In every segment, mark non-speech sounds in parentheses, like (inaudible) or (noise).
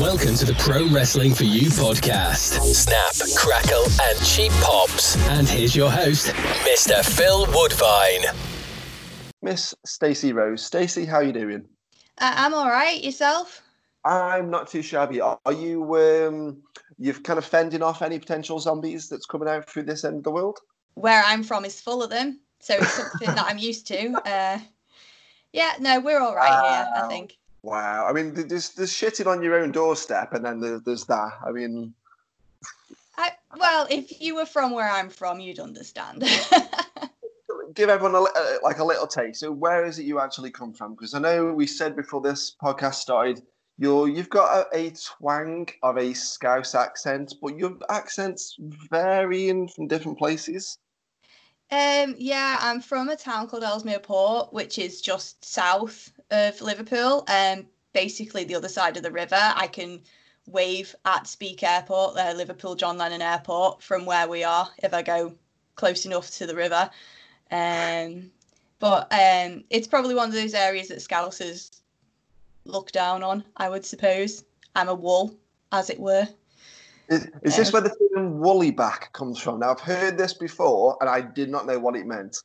Welcome to the Pro Wrestling for You podcast. Snap, crackle, and cheap pops. And here's your host, Mr. Phil Woodvine. Miss Stacey Rose. Stacey, how you doing? Uh, I'm all right. Yourself? I'm not too shabby. Are you um you've kind of fending off any potential zombies that's coming out through this end of the world? Where I'm from is full of them, so it's something that I'm used to. (laughs) Uh, yeah, no, we're all right here. I think. Wow. I mean, there's there's shitting on your own doorstep, and then there, there's that. I mean, I, well, if you were from where I'm from, you'd understand. (laughs) give everyone a, uh, like a little taste. So, where is it you actually come from? Because I know we said before this podcast started, you're you've got a, a twang of a Scouse accent, but your accents varying from different places. um, yeah, I'm from a town called Ellesmere Port, which is just south of Liverpool, um, basically the other side of the river. I can wave at Speke Airport, uh, Liverpool John Lennon Airport, from where we are if I go close enough to the river. Um, but um, it's probably one of those areas that Scousers look down on, I would suppose. I'm a wool, as it were. Is, is this where the term woolly back comes from? Now, I've heard this before, and I did not know what it meant.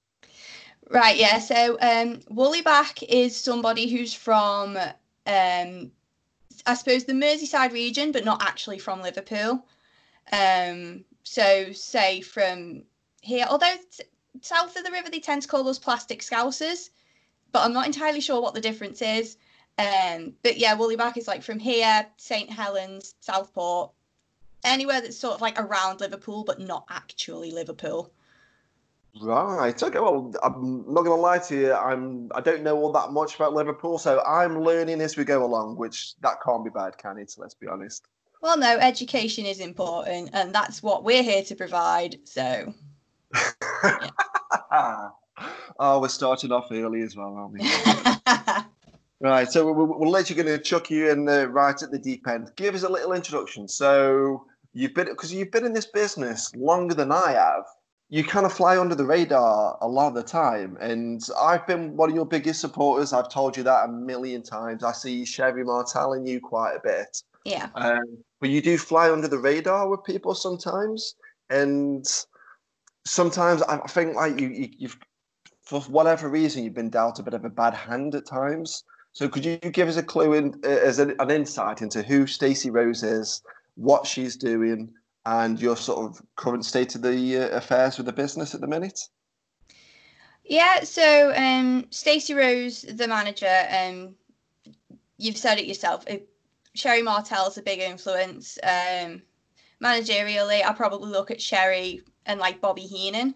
Right, yeah. So um Woollyback is somebody who's from um I suppose the Merseyside region, but not actually from Liverpool. Um so say from here, although south of the river they tend to call us plastic scousers, but I'm not entirely sure what the difference is. Um but yeah, Woollyback is like from here, St. Helens, Southport, anywhere that's sort of like around Liverpool, but not actually Liverpool. Right. Okay. Well, I'm not going to lie to you. I'm. I don't know all that much about Liverpool, so I'm learning as we go along. Which that can't be bad, can it? Let's be honest. Well, no, education is important, and that's what we're here to provide. So, (laughs) oh, we're starting off early as well, aren't we? (laughs) right. So we're, we're literally going to chuck you in the right at the deep end. Give us a little introduction. So you've been because you've been in this business longer than I have. You kind of fly under the radar a lot of the time, and I've been one of your biggest supporters. I've told you that a million times. I see Sherri Martel in you quite a bit. yeah, Um, but you do fly under the radar with people sometimes, and sometimes I I think like you, you you've for whatever reason you've been dealt a bit of a bad hand at times. So could you give us a clue in, uh, as an, an insight into who Stacey Rose is, what she's doing, and your sort of current state of the uh, affairs with the business at the minute? yeah. So, um, Stacey Rose, the manager, um, you've said it yourself. Sherri Martel's a big influence. Um, managerially, I probably look at Sherri and like Bobby Heenan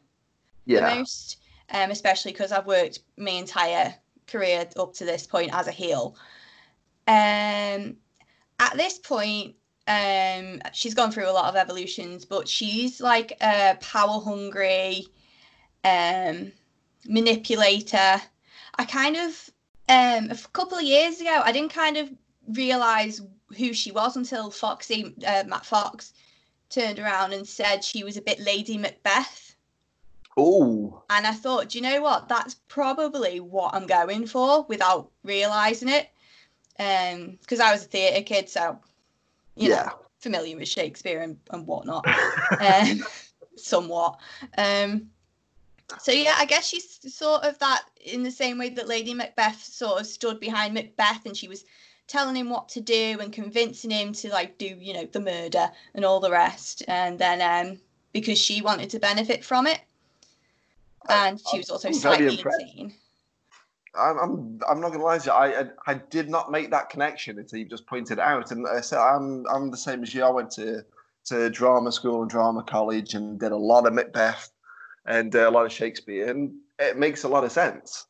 the most, um, especially because I've worked my entire career up to this point as a heel. Um, at this point, um, she's gone through a lot of evolutions, but she's like a power hungry um, manipulator. I kind of, um, a couple of years ago, I didn't kind of realize who she was until Foxy, uh, Matt Fox, turned around and said she was a bit Lady Macbeth. Oh, And I thought, do you know what? That's probably what I'm going for without realizing it. Um, because I was a theatre kid, so you know, yeah. familiar with Shakespeare and, and whatnot, (laughs) um, somewhat. Um, so yeah, I guess she's sort of that in the same way that Lady Macbeth sort of stood behind Macbeth and she was telling him what to do and convincing him to like do, you know, the murder and all the rest. And then um, because she wanted to benefit from it. And she was also I'm slightly insane. I'm, I'm, I'm not gonna lie to you. I, I, I did not make that connection until you just pointed it out. And I said I'm, I'm the same as you. I went to, to drama school and drama college and did a lot of Macbeth and uh, a lot of Shakespeare, and it makes a lot of sense.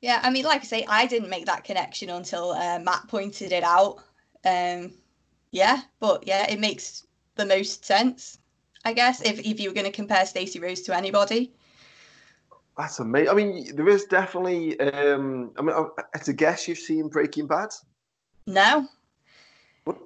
Yeah, I mean, like I say, I didn't make that connection until uh, Matt pointed it out. Um, yeah, but yeah, it makes the most sense, I guess, if, if you were going to compare Stacey Rose to anybody. That's amazing. I mean, there is definitely. Um, I mean, it's a guess you've seen Breaking Bad. No. What?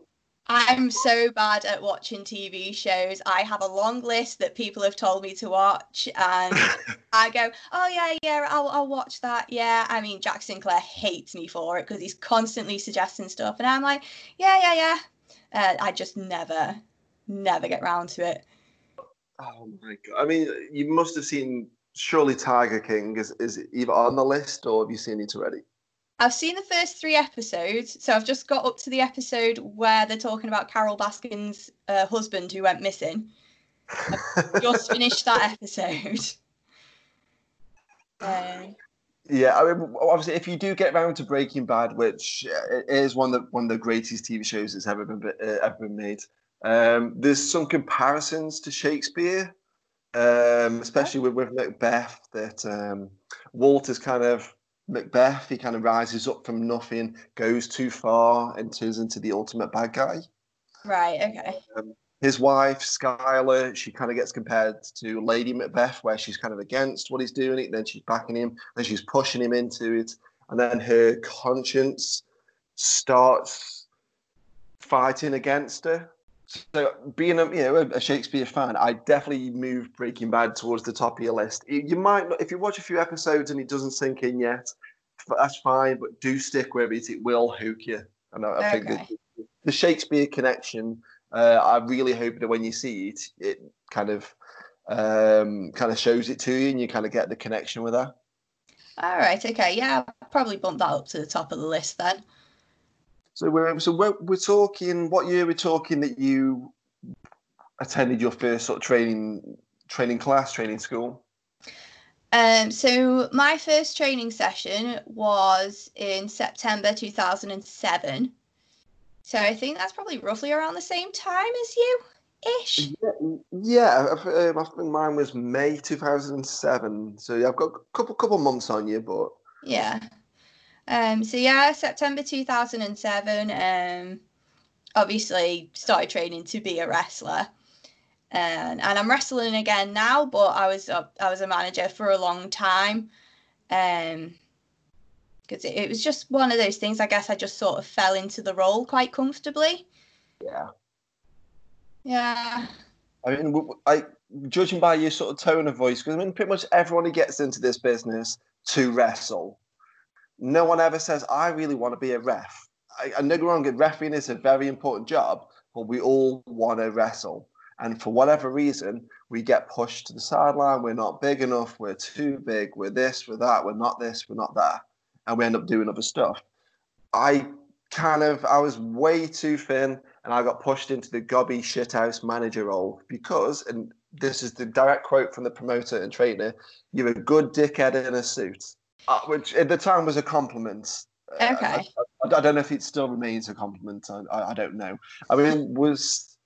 I'm so bad at watching TV shows. I have a long list that people have told me to watch, and (laughs) I go, "Oh yeah, yeah, I'll, I'll watch that." Yeah, I mean, Jack Sinclair hates me for it because he's constantly suggesting stuff, and I'm like, "Yeah, yeah, yeah, Uh, I just never, never get round to it. Oh my god! I mean, you must have seen. Surely Tiger King is is either on the list or have you seen it already? I've seen the first three episodes, so I've just got up to the episode where they're talking about Carole Baskin's uh, husband who went missing. I've just (laughs) finished that episode. Um, Yeah, I mean, obviously, if you do get round to Breaking Bad, which uh, is one of the one of the greatest TV shows that's ever been uh, ever been made, um, there's some comparisons to Shakespeare, um, especially with, with Macbeth. That um, Walter's kind of Macbeth. He kind of rises up from nothing, goes too far, and turns into the ultimate bad guy. right. Okay. His wife, Skyler, she kind of gets compared to Lady Macbeth, where she's kind of against what he's doing, it then she's backing him, then she's pushing him into it, and then her conscience starts fighting against her. So, being a you know a Shakespeare fan, I definitely move Breaking Bad towards the top of your list. You might not, if you watch a few episodes and it doesn't sink in yet, that's fine. But do stick with it; it will hook you. And I, I think the, the Shakespeare connection. Uh, I really hope that when you see it, it kind of um, kind of shows it to you, and you kind of get the connection with her. All right. Okay. Yeah. I'll probably bump that up to the top of the list then. So we're so we're, we're talking. What year we're talking that you attended your first sort of training training class, training school? Um, so my first training session was in September 2007. So I think that's probably roughly around the same time as you, ish. Yeah, yeah. Um, I think mine was May two thousand and seven. So yeah, I've got a couple couple months on you, but Yeah. Um, so yeah, September 2007. Um, obviously started training to be a wrestler. And, and I'm wrestling again now, but I was a, I was a manager for a long time. Um, because it, it was just one of those things. I guess I just sort of fell into the role quite comfortably. yeah. Yeah. I mean, I judging by your sort of tone of voice, because I mean, pretty much everyone who gets into this business to wrestle, no one ever says, "I really want to be a ref." I, I know wrong, refereeing is a very important job, but we all want to wrestle, and for whatever reason, we get pushed to the sideline. We're not big enough. We're too big. We're this. We're that. We're not this. We're not that, and we end up doing other stuff. I kind of, I was way too thin and I got pushed into the gobby shithouse manager role because, and this is the direct quote from the promoter and trainer, you're a good dickhead in a suit, uh, which at the time was a compliment. Uh, Okay. I, I- I don't know if it still remains a compliment. I, I, I don't know. I mean, was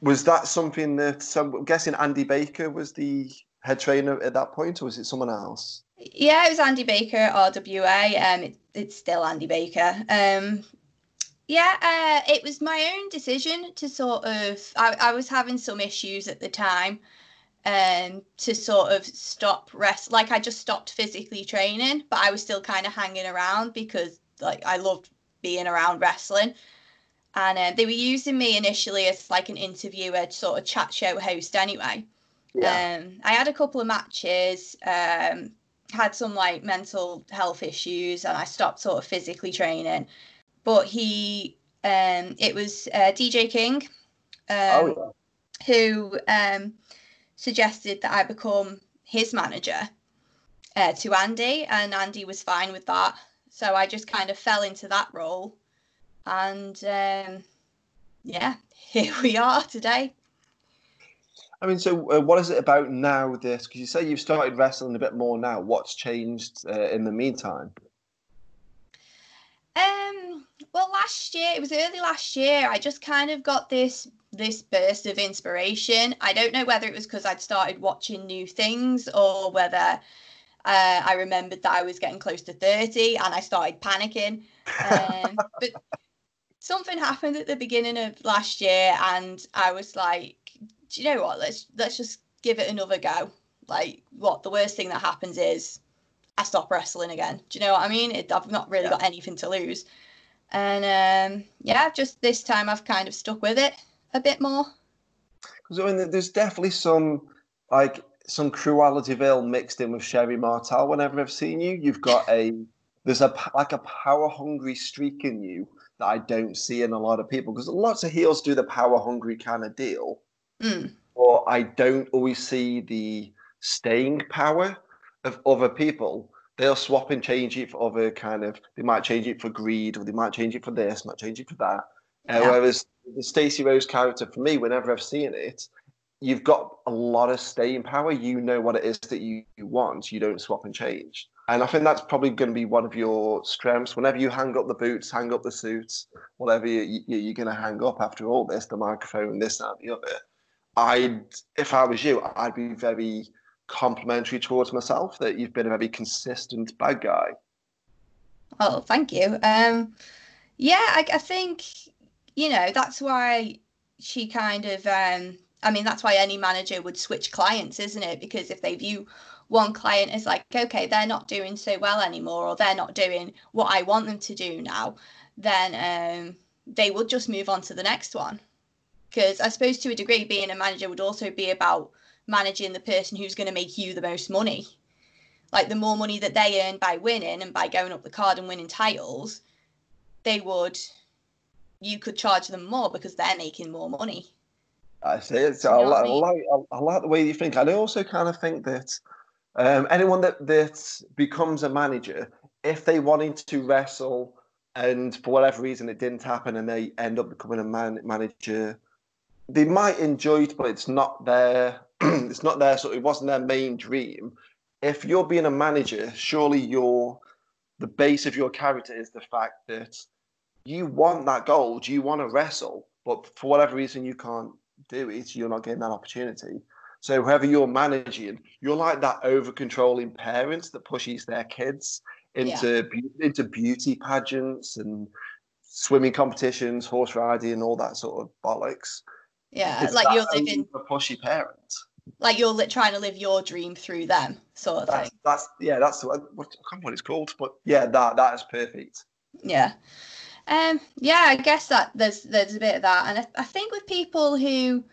was that something that? So I'm guessing Andy Baker was the head trainer at that point, or was it someone else? Yeah, it was Andy Baker, RWA. Um, it, it's still Andy Baker. Um, yeah, uh, it was my own decision to sort of. I, I was having some issues at the time, um, to sort of stop rest. Like I just stopped physically training, but I was still kind of hanging around because like I loved being around wrestling. And uh, they were using me initially as like an interviewer, sort of chat show host anyway. Um, I had a couple of matches, um, had some like mental health issues, and I stopped sort of physically training. But he, um, it was uh, DJ King, um, oh who um, suggested that I become his manager uh, to Andy, and Andy was fine with that. So I just kind of fell into that role, and um, yeah, (laughs) here we are today. I mean, so uh, what is it about now? This because you say you've started wrestling a bit more now. What's changed uh, in the meantime? Um, well, last year it was early last year. I just kind of got this this burst of inspiration. I don't know whether it was because I'd started watching new things or whether uh, I remembered that I was getting close to thirty and I started panicking. Um, (laughs) but something happened at the beginning of last year, and I was like, "Do you know what? Let's let's just give it another go." Like, what the worst thing that happens is I stop wrestling again. Do you know what I mean? It, I've not really Yeah. got anything to lose. And um, yeah, just this time I've kind of stuck with it a bit more. Because I mean, there's definitely some like some Cruella de Vil mixed in with Sherri Martel. Whenever I've seen you, you've got a there's a like a power hungry streak in you that I don't see in a lot of people because lots of heels do the power hungry kind of deal, Mm. or I don't always see the staying power of other people. They'll swap and change it for other kind of. They might change it for greed, or they might change it for this, might change it for that. Uh, Yeah. whereas the Stacey Rose character, for me, whenever I've seen it, you've got a lot of staying power. You know what it is that you, want. You don't swap and change. And I think that's probably going to be one of your strengths. Whenever you hang up the boots, hang up the suits, whatever you, you, you're going to hang up after all this, the microphone, this, that, the other. I'd, if I was you, I'd be very complimentary towards myself that you've been a very consistent bad guy. Oh, thank you. Um, yeah, I, I think you know that's why she kind of. Um, I mean, that's why any manager would switch clients, isn't it? Because if they view one client as like, okay, they're not doing so well anymore, or they're not doing what I want them to do now, then um, they would just move on to the next one. Because I suppose to a degree, being a manager would also be about managing the person who's going to make you the most money like the more money that they earn by winning and by going up the card and winning titles, they would you could charge them more because they're making more money. I see it. You I, know I I mean? like I, I like the way you think. And I also kind of think that um, anyone that that becomes a manager, if they wanted to wrestle and for whatever reason it didn't happen and they end up becoming a man, manager, they might enjoy it, but it's not their (clears throat) it's not their sort. It wasn't their main dream. If you're being a manager, surely your the base of your character is the fact that you want that gold, you want to wrestle, but for whatever reason you can't do it, you're not getting that opportunity. So whoever you're managing, you're like that over controlling parent that pushes their kids into beau- into beauty pageants and swimming competitions, horse riding, and all that sort of bollocks. Yeah, It's like you're living, over pushy parent. like you're li- trying to live your dream through them, sort of That's, thing. that's yeah, that's what, what I can't remember what it's called, but yeah, that that is perfect. Yeah. Um, yeah, I guess that there's there's a bit of that, and I, I think with people who,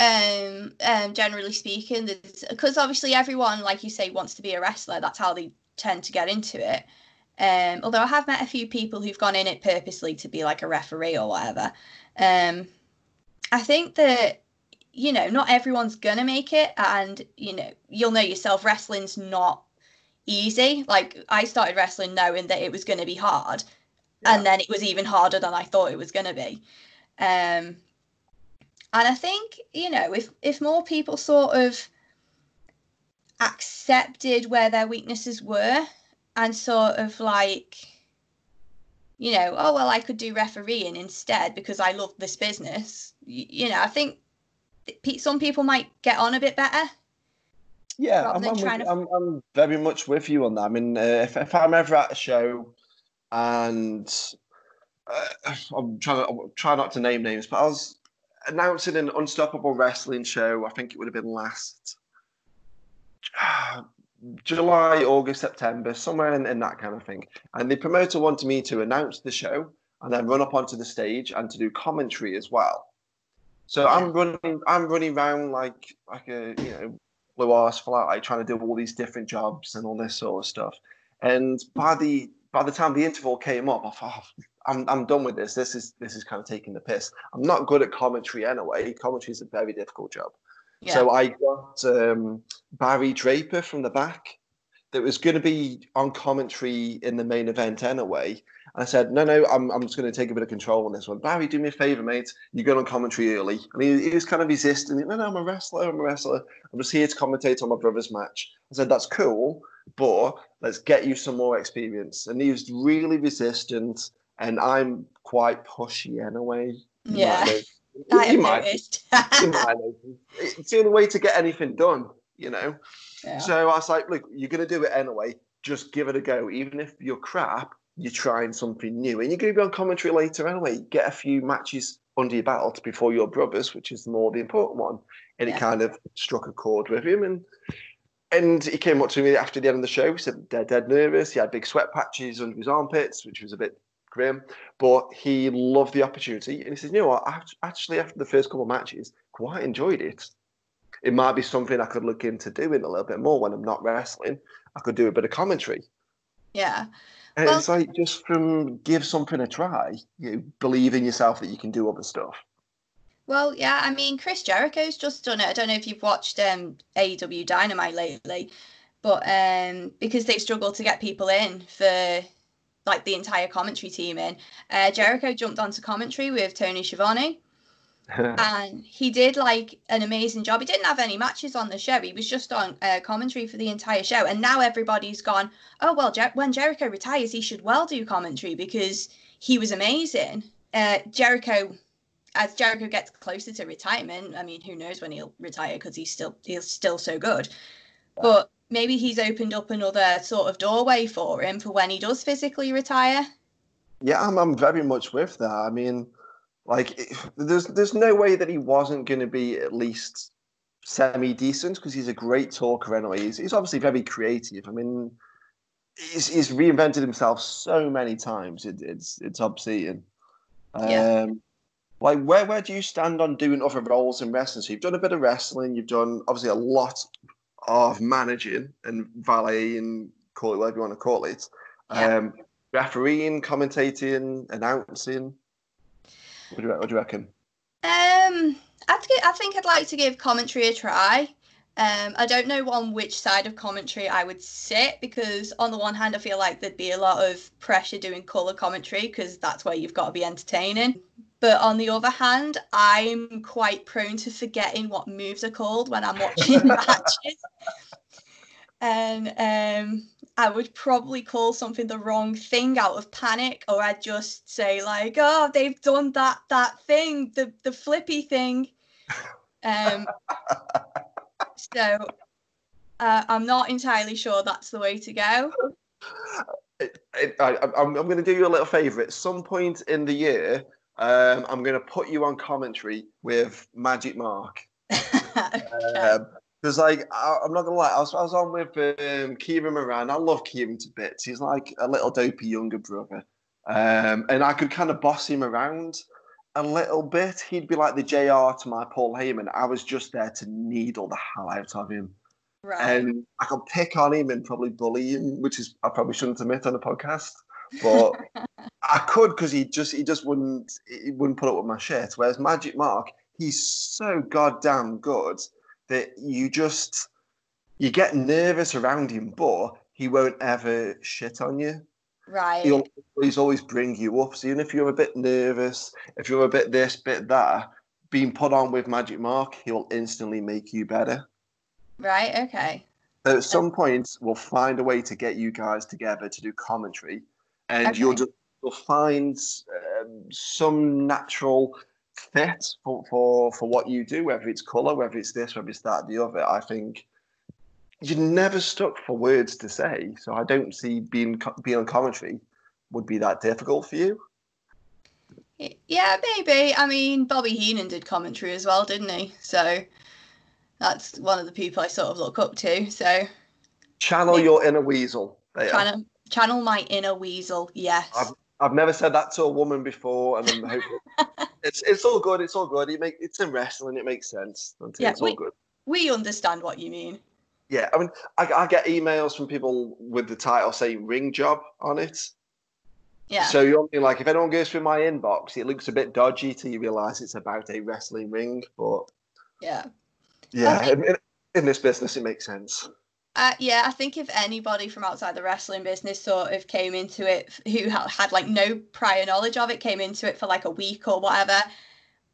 um, um, generally speaking, because obviously everyone, like you say, wants to be a wrestler. That's how they tend to get into it. Um, although I have met a few people who've gone in it purposely to be like a referee or whatever. Um, I think that you know not everyone's gonna make it, and you know you'll know yourself. Wrestling's not easy. Like I started wrestling knowing that it was to be hard, Yeah. and then it was even harder than I thought it was going to be. Um, and I think you know if if more people sort of accepted where their weaknesses were and sort of like you know oh well i could do refereeing instead because i love this business you, you know i think some people might get on a bit better Yeah, I'm, I'm, with, to- I'm, I'm very much with you on that. I mean, uh, if, if I'm ever at a show and uh, I'm trying to I'm trying not to name names, but I was announcing an Unstoppable Wrestling show. I think it would have been last (sighs) July, August, September, somewhere in, in that kind of thing. And the promoter wanted me to announce the show and then run up onto the stage and to do commentary as well. So I'm running, I'm running around like like a you know blue arse flat, like trying to do all these different jobs and all this sort of stuff. And by the by the time the interval came up, I thought, oh, I'm I'm done with this. This is this is kind of taking the piss. I'm not good at commentary anyway. Commentary is a very difficult job. yeah So I got um, Barry Draper from the back that was going to be on commentary in the main event anyway. And I said, no, no, I'm, I'm just going to take a bit of control on this one. Barry, do me a favor, mate. You go on commentary early. And he, he was kind of resisting. No, no, I'm a wrestler. I'm a wrestler. I'm just here to commentate on my brother's match. I said, that's cool, but let's get you some more experience. And he was really resistant. And I'm quite pushy anyway. You Yeah. might (laughs) I you might you might. (laughs) It's the only way to get anything done, you know. yeah. So I was like, look, you're going to do it anyway. Just give it a go. Even if you're crap, you're trying something new. And you're going to be on commentary later anyway. Get a few matches under your belt before your brothers, which is more the important one. And Yeah. it kind of struck a chord with him. And and he came up to me after the end of the show. He said, dead, dead nervous. He had big sweat patches under his armpits, which was a bit grim. But he loved the opportunity. And he said, you know what? I actually, after the first couple of matches, quite enjoyed it it might be something I could look into doing a little bit more when I'm not wrestling. I could do a bit of commentary. Yeah. And Well- it's like just from give something a try. You believe in yourself that you can do other stuff. Well, yeah, I mean, Chris Jericho's just done it. I don't know if you've watched um, AEW Dynamite lately, but um, because they've struggled to get people in for like the entire commentary team in, uh, Jericho jumped onto commentary with Tony Schiavone, (laughs) and he did like an amazing job. He didn't have any matches on the show; he was just on uh, commentary for the entire show. And now everybody's gone, oh well, Jer- when Jericho retires, he should well do commentary because he was amazing. Uh, Jericho as Jericho gets closer to retirement, I mean, who knows when he'll retire because he's still he's still so good. But maybe he's opened up another sort of doorway for him for when he does physically retire. Yeah, I'm, I'm very much with that. I mean, like, if- there's there's no way that he wasn't going to be at least semi decent because he's a great talker anyway. He's, he's obviously very creative. I mean, he's, he's reinvented himself so many times. It, it's it's obscene. Um, Yeah. Like, where where do you stand on doing other roles in wrestling? So you've done a bit of wrestling. You've done obviously a lot of managing and valeting, call it whatever you want to call it. Yeah. Um, refereeing, commentating, announcing. What do you, what do you reckon? Um, I think I think I'd like to give commentary a try. Um, I don't know on which side of commentary I would sit because on the one hand I feel like there'd be a lot of pressure doing color commentary because that's where you've got to be entertaining. But on the other hand, I'm quite prone to forgetting what moves are called when I'm watching (laughs) matches. And um, I would probably call something the wrong thing out of panic, or I'd just say like, "Oh, they've done that that thing, the the flippy thing." Um, so uh, I'm not entirely sure that's the way to go. It, it, I, I'm, I'm going to do you a little favour. At some point in the year, um, I'm going to put you on commentary with Magic Mark. (laughs) Okay. Because, like, I, I'm not going to lie, I was, I was on with um, Kieran Moran. I love Kieran to bits. He's like a little dopey younger brother. Um, and I could kind of boss him around a little bit. He'd be like the JR to my Paul Heyman. I was just there to needle the hell out of him. right. and I could pick on him and probably bully him, which is I probably shouldn't admit on a podcast, but (laughs) I could because he just he just wouldn't he wouldn't put up with my shit. Whereas Magic Mark, he's so goddamn good that you just you get nervous around him, but he won't ever shit on you. right. He'll always always bring you up. So even if you're a bit nervous, if you're a bit this, bit that, being put on with Magic Mark, he'll instantly make you better. Right. Okay. So at some point, we'll find a way to get you guys together to do commentary, and Okay. you'll you'll find um, some natural fit for, for for what you do, whether it's color, whether it's this, whether it's that, the other. I think you're never stuck for words to say, so I don't see being being on commentary would be that difficult for you. Yeah, maybe. I mean, Bobby Heenan did commentary as well, didn't he? So that's one of the people I sort of look up to. So Channel Yeah. your inner weasel. There. Channel my inner weasel. Yes. I've- I've never said that to a woman before, and I'm (laughs) it's it's all good. It's all good. It make it's in wrestling. It makes sense. Yeah, it's all we- good. we understand what you mean. Yeah, I mean, I, I get emails from people with the title saying "ring job" on it. Yeah. So you're only like, if anyone goes through my inbox, it looks a bit dodgy till you realise it's about a wrestling ring. But yeah. yeah, Okay. in, in this business, it makes sense. Uh, yeah, I think if anybody from outside the wrestling business sort of came into it who ha- had like no prior knowledge of it, came into it for like a week or whatever,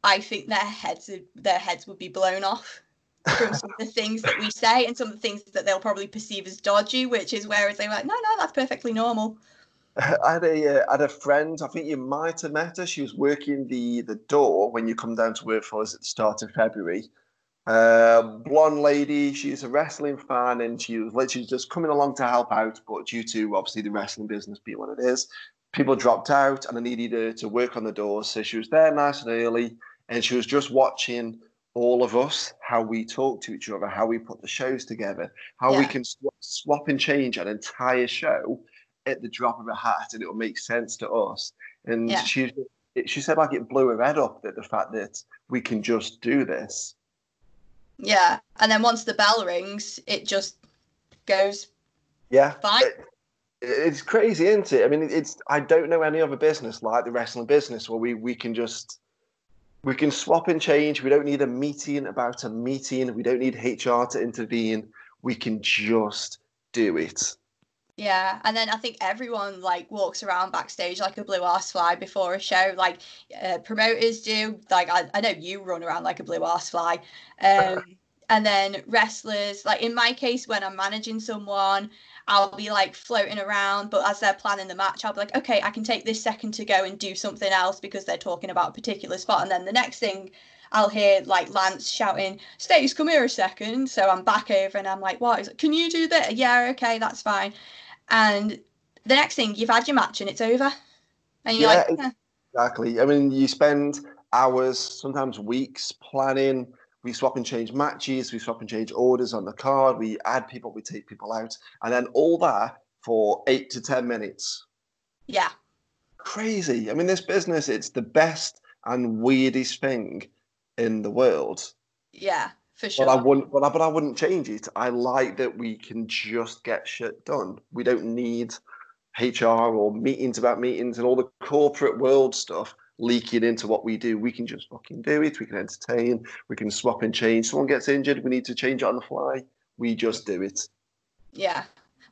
I think their heads their heads would be blown off from some of the things that we say and some of the things that they'll probably perceive as dodgy, which is whereas they're like, no, no, that's perfectly normal. (laughs) I had a uh, had a friend. I think you might have met her. She was working the the door when you come down to work for us at the start of February. Uh, blonde lady. She's a wrestling fan, and she was literally just coming along to help out. But due to obviously the wrestling business being what it is, people dropped out, and I needed her to work on the doors. So she was there nice and early, and she was just watching all of us how we talk to each other, how we put the shows together, how we can sw- swap and change an entire show at the drop of a hat and it'll make sense to us. And Yeah. she she said like it blew her head up that the fact that we can just do this. Yeah, and then once the bell rings, it just goes Yeah. fine. It- it's crazy, isn't it? I mean, it's I don't know any other business like the wrestling business where we we can just we can swap and change. We don't need a meeting about a meeting. We don't need HR to intervene. We can just do it. Yeah, and then I think everyone like walks around backstage like a blue arse fly before a show. Like uh, promoters do. Like I, I know you run around like a blue arse fly. Um, (laughs) and then wrestlers, like in my case, when I'm managing someone, I'll be like floating around, but as they're planning the match, I'll be like, okay, I can take this second to go and do something else because they're talking about a particular spot. And then the next thing I'll hear like Lance shouting, Stace, come here a second. So I'm back over and I'm like, what? He's like, can you do that? Yeah, okay, that's fine. And the next thing, you've had your match and it's over. And you're Yeah, like, eh. Exactly. I mean, you spend hours, sometimes weeks planning. We swap and change matches. We swap and change orders on the card. We add people. We take people out, and then all that for eight to ten minutes. yeah, Crazy. I mean, this business, it's the best and weirdest thing in the world. yeah, for sure. But I wouldn't. But I, but I wouldn't change it. I like that we can just get shit done. We don't need HR or meetings about meetings and all the corporate world stuff leaking into what we do. We can just fucking do it. We can entertain. We can swap and change. Someone gets injured. We need to change it on the fly. We just do it. Yeah.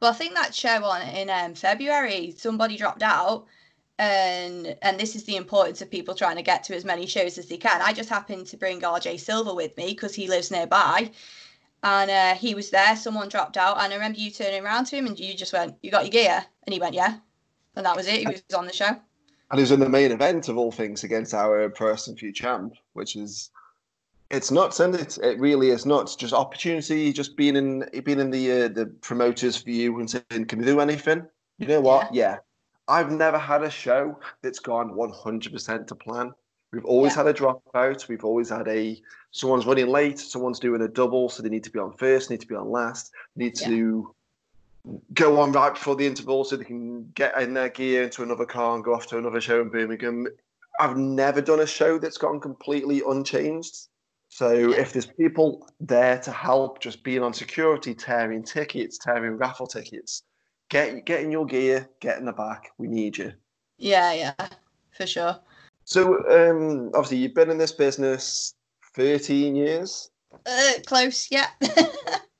Well, I think that show on in um, February, somebody dropped out, and and this is the importance of people trying to get to as many shows as they can. I just happened to bring RJ Silver with me because he lives nearby, and uh, he was there. Someone dropped out, and I remember you turning around to him, and you just went, "You got your gear?" And he went, "Yeah," and that was it. He was on the show. And he was in the main event of all things against our Pro Wrestling champ, which is it's nuts, and it? It really is nuts. Just opportunity, just being in being in the uh, the promoters view and saying, "Can we do anything?" You know what? Yeah. I've never had a show that's gone 100% to plan. We've always Yeah. had a dropout. We've always had a someone's running late, someone's doing a double, so they need to be on first, need to be on last, need Yeah. to go on right before the interval so they can get in their gear into another car and go off to another show in Birmingham. I've never done a show that's gone completely unchanged. So if there's people there to help, just being on security, tearing tickets, tearing raffle tickets, get get in your gear, get in the back. We need you. Yeah, yeah, for sure. So um, obviously you've been in this business 13 years. Uh, close, yeah. (laughs)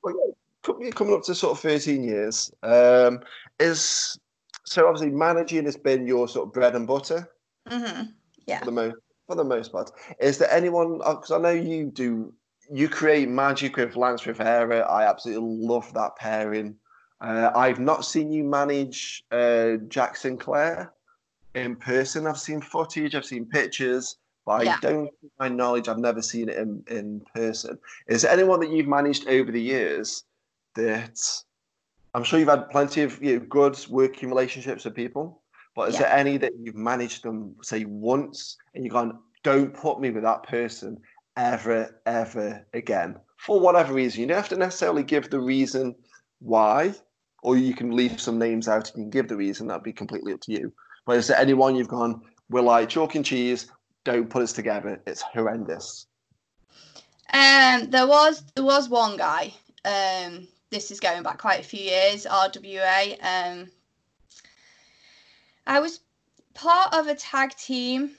Well, yeah, coming up to sort of 13 years. Um, is so obviously managing has been your sort of bread and butter hmm Yeah. for the most for the most part. Is there anyone? Because I know you do. You create magic with Lance Revera. I absolutely love that pairing. Uh, I've not seen you manage uh, Jack Sinclair in person. I've seen footage. I've seen pictures. But Yeah. I don't, my knowledge, I've never seen it in, in person. Is there anyone that you've managed over the years that I'm sure you've had plenty of you know, good working relationships with people, but is Yeah. there any that you've managed them say once and you've gone, don't put me with that person ever, ever again for whatever reason? You don't have to necessarily give the reason why, or you can leave some names out and you can give the reason. That'd be completely up to you. But is there anyone you've gone, we're like chalk and cheese, don't put us together? It's horrendous. Um, there was there was one guy. Um, this is going back quite a few years. RWA. Um, I was part of a tag team,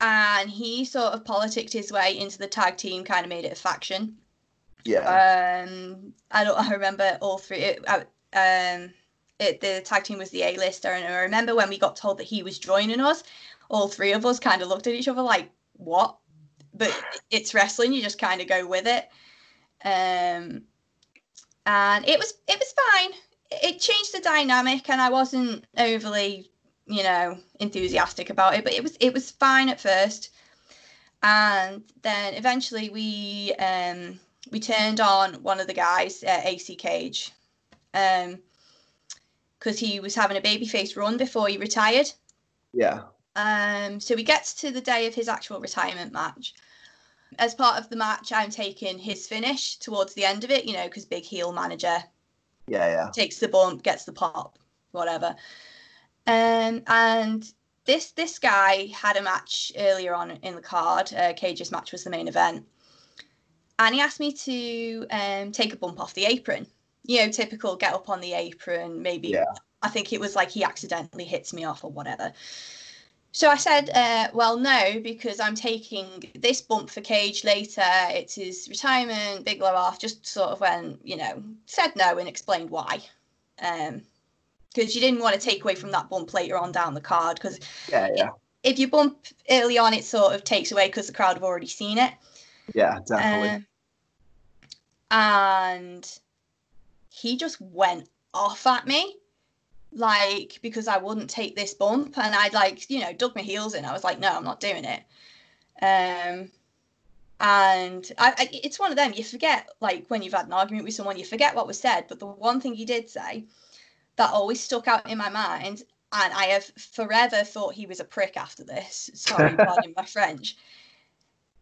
and he sort of politicked his way into the tag team, kind of made it a faction. Yeah. Um, I don't. I remember all three. It, I- um, it, the tag team was the A-lister, and I remember when we got told that he was joining us, all three of us kind of looked at each other like, "What?" But it's wrestling. You just kind of go with it. Um, and it was it was fine. It changed the dynamic, and I wasn't overly, you know, enthusiastic about it. But it was it was fine at first, and then eventually we um we turned on one of the guys, uh, AC Cage, um, because he was having a babyface run before he retired. yeah. Um, so he gets to the day of his actual retirement match. As part of the match, I'm taking his finish towards the end of it, you know, because big heel manager Yeah. Yeah. takes the bump, gets the pop, whatever. Um, and this this guy had a match earlier on in the card. Uh, Cage's match was the main event, and he asked me to um, take a bump off the apron. You know, typical get up on the apron, maybe Yeah. I think it was like he accidentally hits me off or whatever. So I said, uh, well, no, because I'm taking this bump for Cage later. It's his retirement, big blow off. Just sort of when, you know, said no and explained why. Um, because you didn't want to take away from that bump later on down the card. Because Yeah, yeah, if you bump early on, it sort of takes away because the crowd have already seen it. yeah, definitely. Um, and he just went off at me like because I wouldn't take this bump. And I'd like you know dug my heels in. I was like no I'm not doing it. Um and I, I it's one of them you forget like when you've had an argument with someone you forget what was said. But the one thing he did say that always stuck out in my mind and I have forever thought he was a prick after this. (laughs) Sorry pardon my French.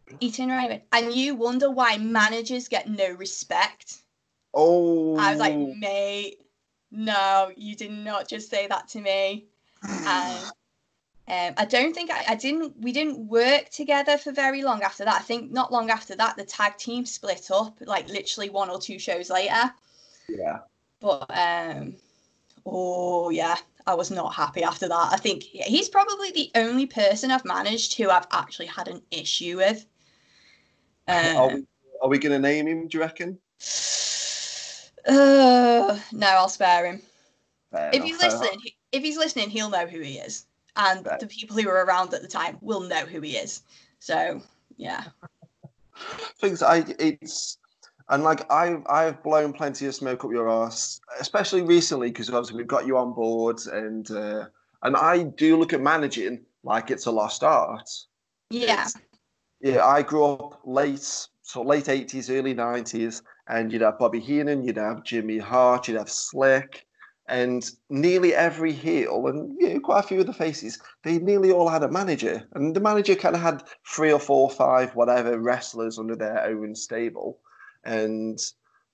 And went, and you wonder why managers get no respect oh, I was like, mate, no, you did not just say that to me. And (sighs) um, I don't think I, I didn't. We didn't work together for very long after that. I think not long after that, the tag team split up, like literally one or two shows later. yeah, But um, oh yeah, I was not happy after that. I think he's probably the only person I've managed who I've actually had an issue with. are Um, we, are we going to name him? Do you reckon? (sighs) uh, no, I'll spare him. Fair if enough, fair enough. listen, if he's listening, he'll know who he is, and Right. the people who were around at the time will know who he is. So yeah, (laughs) things I it's and like I've I've blown plenty of smoke up your ass, especially recently because obviously we've got you on board and uh, and I do look at managing like it's a lost art. yeah, It's- yeah, I grew up late, so late eighties, early nineties, and you'd have Bobby Heenan, you'd have Jimmy Hart, you'd have Slick, and nearly every heel, and you know, quite a few of the faces, they nearly all had a manager, and the manager kind of had three or four, five, whatever wrestlers under their own stable, and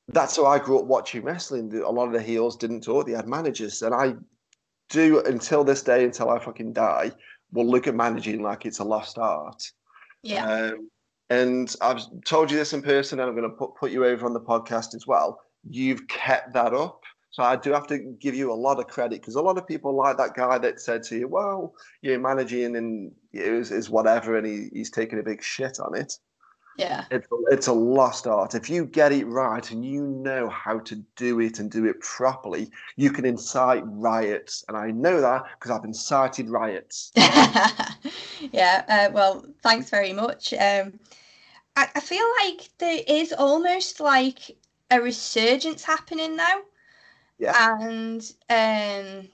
that's how I grew up watching wrestling. A lot of the heels didn't talk; they had managers, and I do until this day, until I fucking die, will look at managing like it's a lost art. yeah, Um, and I've told you this in person, and I'm going to put, put you over on the podcast as well. You've kept that up. So I do have to give you a lot of credit because a lot of people like that guy that said to you, well, you're managing and is, is whatever, and he, he's taking a big shit on it. Yeah, It's a, it's a lost art. If you get it right and you know how to do it and do it properly, you can incite riots. And I know that because I've incited riots. (laughs) yeah. Uh, well, thanks very much. Um, I, I feel like there is almost like a resurgence happening now. Yeah. and um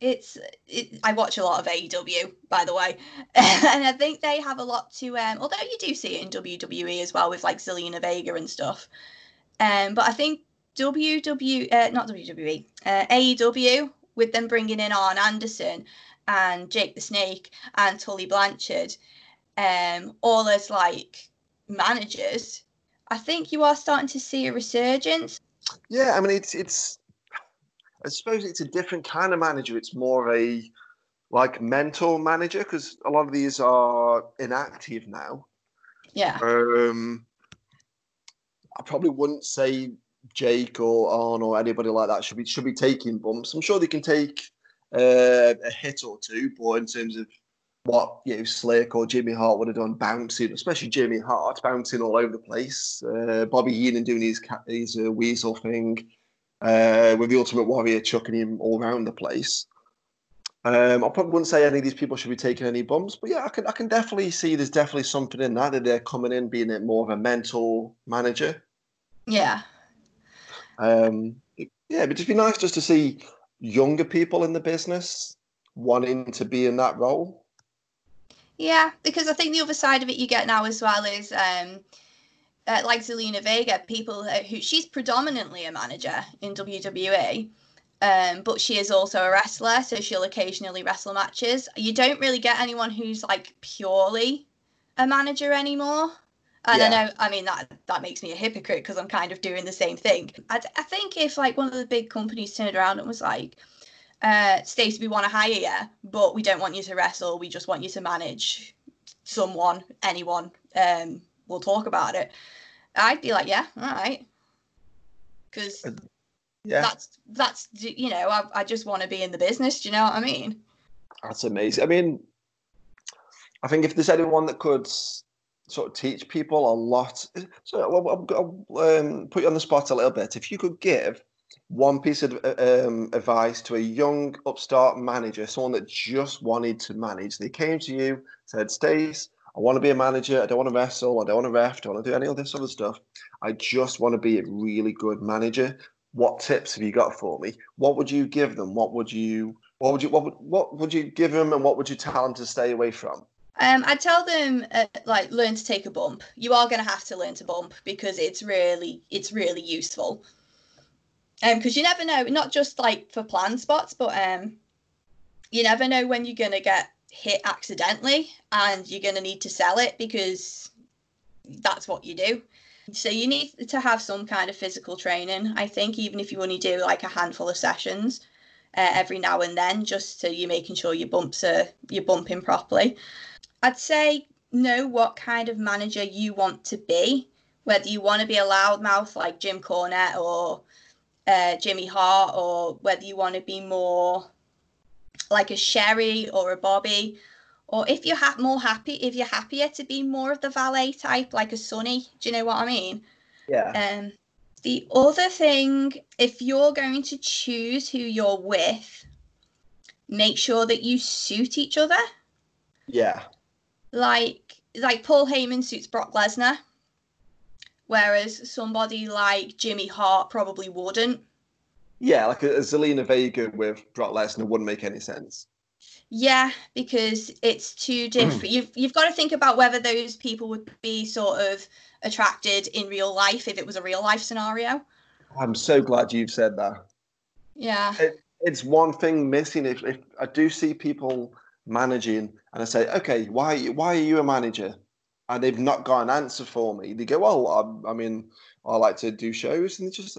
it's it, I watch a lot of AEW by the way. (laughs) And I think they have a lot to um although you do see it in WWE as well with like Zelina Vega and stuff. Um but I think WW uh, not WWE uh, AEW with them bringing in Arn Anderson and Jake the Snake and Tully Blanchard um all as like managers I think you are starting to see a resurgence. Yeah, I mean it's it's I suppose it's a different kind of manager. It's more a like mentor manager because a lot of these are inactive now. yeah Um, I probably wouldn't say Jake or Arn or anybody like that should be should be taking bumps. I'm sure they can take uh, a hit or two, but in terms of what you know, Slick or Jimmy Hart would have done, bouncing, especially Jimmy Hart, bouncing all over the place. Uh, Bobby Heenan doing his his uh, weasel thing, uh, with the Ultimate Warrior chucking him all around the place. Um, I probably wouldn't say any of these people should be taking any bumps, but yeah, I can I can definitely see there's definitely something in that that they're coming in being a, more of a mental manager. yeah Um, yeah, but it'd be nice just to see younger people in the business wanting to be in that role. Yeah, because I think the other side of it you get now as well is um, uh, like Zelina Vega, people who she's predominantly a manager in WWE, um, but she is also a wrestler, so she'll occasionally wrestle matches. You don't really get anyone who's like purely a manager anymore. And I know, I mean, that that makes me a hypocrite because I'm kind of doing the same thing. I, I think if like one of the big companies turned around and was like, uh, Stacey, we want to hire you, but we don't want you to wrestle. We just want you to manage someone, anyone. Um, we'll talk about it. I'd be like, yeah, all right. Because Yeah. That's that's you know I, I just want to be in the business. Do you know what I mean? That's amazing. I mean, I think if there's anyone that could sort of teach people a lot, so I'll, I'll um, put you on the spot a little bit. If you could give one piece of um, advice to a young upstart manager, someone that just wanted to manage, they came to you, said, Stace, I want to be a manager. I don't want to wrestle. I don't want to ref. I don't want to do any of this other stuff. I just want to be a really good manager. What tips have you got for me? What would you give them? What would you what would you what would what would you give them and what would you tell them to stay away from? Um, I'd tell them uh, like learn to take a bump. You are going to have to learn to bump because it's really it's really useful. Um, because you never know, not just like for plan spots, but um, you never know when you're gonna get hit accidentally and you're gonna need to sell it because that's what you do. So you need to have some kind of physical training. I think even if you only do like a handful of sessions uh, every now and then, just so you're making sure your bumps are you're bumping properly. I'd say know what kind of manager you want to be. Whether you want to be a loudmouth like Jim Cornette or uh, Jimmy Hart, or whether you want to be more like a Sherri or a Bobby, or if you're ha- more happy, if you're happier to be more of the valet type, like a Sunny. Do you know what I mean? Yeah. Um, the other thing, if you're going to choose who you're with, make sure that you suit each other. Yeah. Like like Paul Heyman suits Brock Lesnar, whereas somebody like Jimmy Hart probably wouldn't. Yeah, like a, a Zelina Vega with Brock Lesnar wouldn't make any sense. Yeah, because it's too (clears throat) different. you've you've got to think about whether those people would be sort of attracted in real life if it was a real life scenario. I'm so glad you've said that. Yeah. It, it's one thing missing. If, if I do see people managing and I say, okay, why why are you a manager? And they've not got an answer for me. They go, well, I, I mean, I like to do shows, and just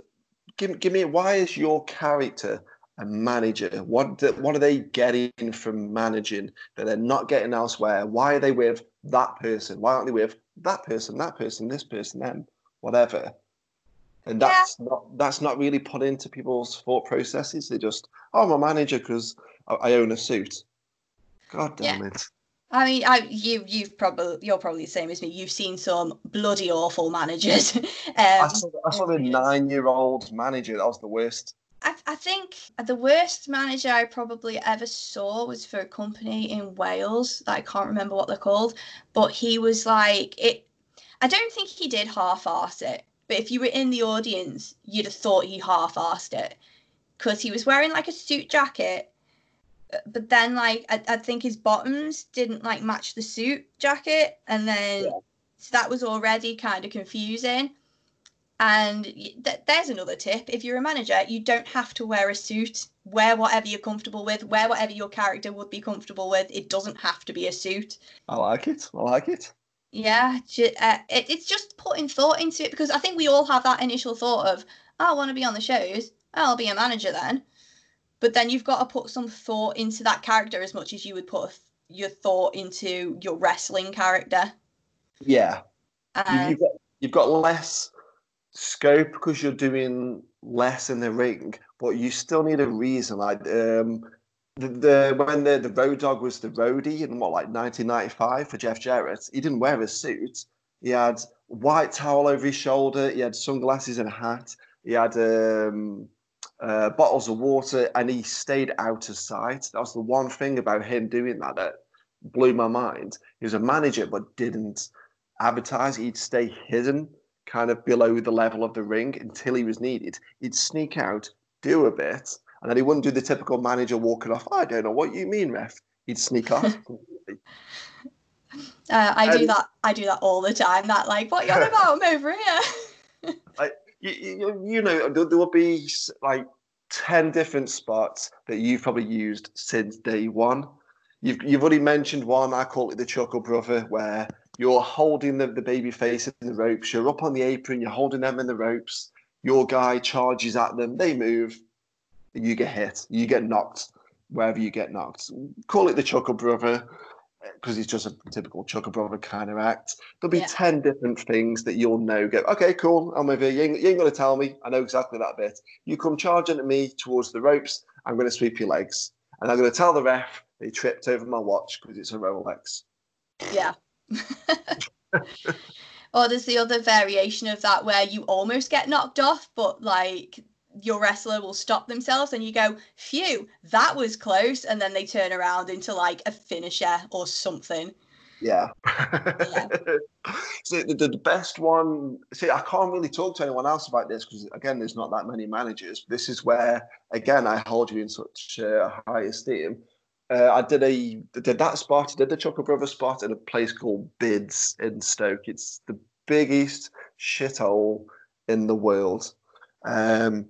give give me why is your character a manager? What what are they getting from managing that they're not getting elsewhere? Why are they with that person? Why aren't they with that person, that person, this person, them, whatever? And that's yeah. not that's not really put into people's thought processes. They just, oh, I'm a manager because I, I, own a suit. God damn yeah. it! I mean, I, you you've probably you're probably the same as me. You've seen some bloody awful managers. (laughs) um, I saw, I saw a nine year old manager. That was the worst. I, I think the worst manager I probably ever saw was for a company in Wales that I can't remember what they're called, but he was like it. I don't think he did half-ass it, but if you were in the audience, you'd have thought he half-assed it because he was wearing like a suit jacket, but then like I, I think his bottoms didn't like match the suit jacket, and then yeah. so that was already kind of confusing. And th- there's another tip. If you're a manager, you don't have to wear a suit. Wear whatever you're comfortable with. Wear whatever your character would be comfortable with. It doesn't have to be a suit. I like it. I like it. Yeah, uh, it, it's just putting thought into it because I think we all have that initial thought of, oh, I want to be on the shows. I'll be a manager then. But then you've got to put some thought into that character as much as you would put your thought into your wrestling character. Yeah. Um, you've, got, you've got less scope because you're doing less in the ring, but you still need a reason. Like um, the, the when the the Road Dogg was the roadie in what like 1995 for Jeff Jarrett, he didn't wear a suit. He had white towel over his shoulder. He had sunglasses and a hat. He had um, uh, bottles of water, and he stayed out of sight. That was the one thing about him doing that that blew my mind. He was a manager, but didn't advertise. He'd stay hidden kind of below the level of the ring until he was needed. He'd sneak out, do a bit, and then he wouldn't do the typical manager walking off. I don't know what you mean, ref. He'd sneak off. (laughs) Uh, I and, do that. I do that all the time. That like, what you're about? I'm over here. like, you, you, you know, there, there will be like ten different spots that you've probably used since day one. You've you've already mentioned one. I call it the Chuckle Brother, where you're holding the, the baby face in the ropes. You're up on the apron. You're holding them in the ropes. Your guy charges at them. They move. You get hit. You get knocked wherever you get knocked. Call it the Chuckle Brother. Because it's just a typical Chuckle Brother kind of act. There'll be Yeah. 10 different things that you'll know. Go, okay, cool, I'm with you. You ain't, ain't going to tell me. I know exactly that bit. You come charging at me towards the ropes, I'm going to sweep your legs. And I'm going to tell the ref they tripped over my watch because it's a Rolex. Yeah. (laughs) or there's the other variation of that where you almost get knocked off, but like your wrestler will stop themselves and you go, phew, that was close. And then they turn around into like a finisher or something. Yeah. so (laughs) the, the best one, see, I can't really talk to anyone else about this because, again, there's not that many managers. This is where, again, I hold you in such uh, high esteem. Uh, I did a did that spot, I did the Chuckle Brother spot at a place called Bids in Stoke. It's the biggest shithole in the world. Um,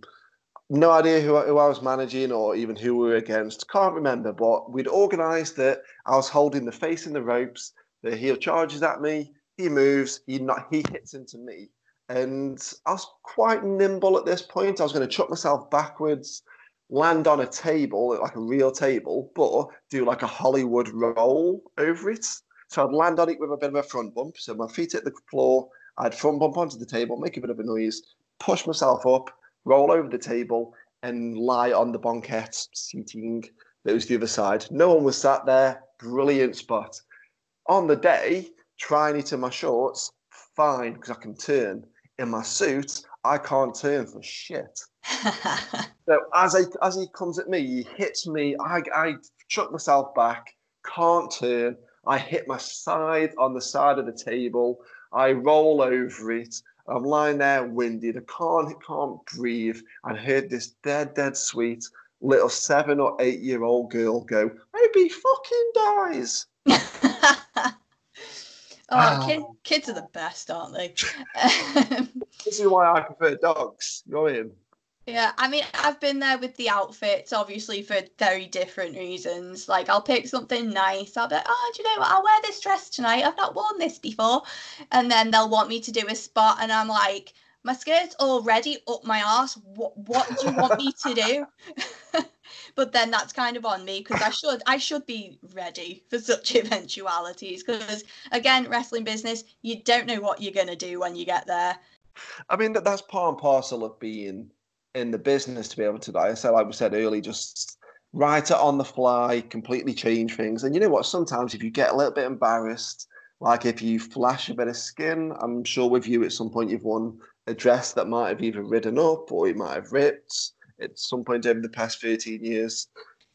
no idea who, who I was managing or even who we were against. Can't remember, but we'd organised that I was holding the face in the ropes. The heel charges at me. He moves. He not. He hits into me, and I was quite nimble at this point. I was going to chuck myself backwards, land on a table like a real table, but do like a Hollywood roll over it. So I'd land on it with a bit of a front bump. So my feet hit the floor. I'd front bump onto the table, make a bit of a noise, push myself up, roll over the table, and lie on the banquette seating that was the other side. No one was sat there. Brilliant spot. On the day, trying it in my shorts, fine, because I can turn. In my suit, I can't turn for shit. (laughs) So as I as he comes at me, he hits me. I I chuck myself back, can't turn. I hit my side on the side of the table. I roll over it. I'm lying there winded. I can't I can't breathe. I heard this dead dead sweet little seven or eight year old girl go. Maybe fucking dies. (laughs) oh, kid, kids are the best, aren't they? (laughs) This is why I prefer dogs. You're in. Yeah, I mean, I've been there with the outfits, obviously for very different reasons. Like, I'll pick something nice. I'll be like, oh, do you know what? I'll wear this dress tonight. I've not worn this before. And then they'll want me to do a spot, and I'm like, my skirt's already up my arse. What, what do you want me to do? (laughs) but then that's kind of on me because I should I should be ready for such (laughs) eventualities. Because again, wrestling business, you don't know what you're gonna do when you get there. I mean, that, that's part and parcel of being in the business to be able to, like I said, like we said earlier, just write it on the fly, completely change things. And you know what? Sometimes if you get a little bit embarrassed, like if you flash a bit of skin, I'm sure with you at some point you've won a dress that might have either ridden up or it might have ripped at some point over the past 13 years.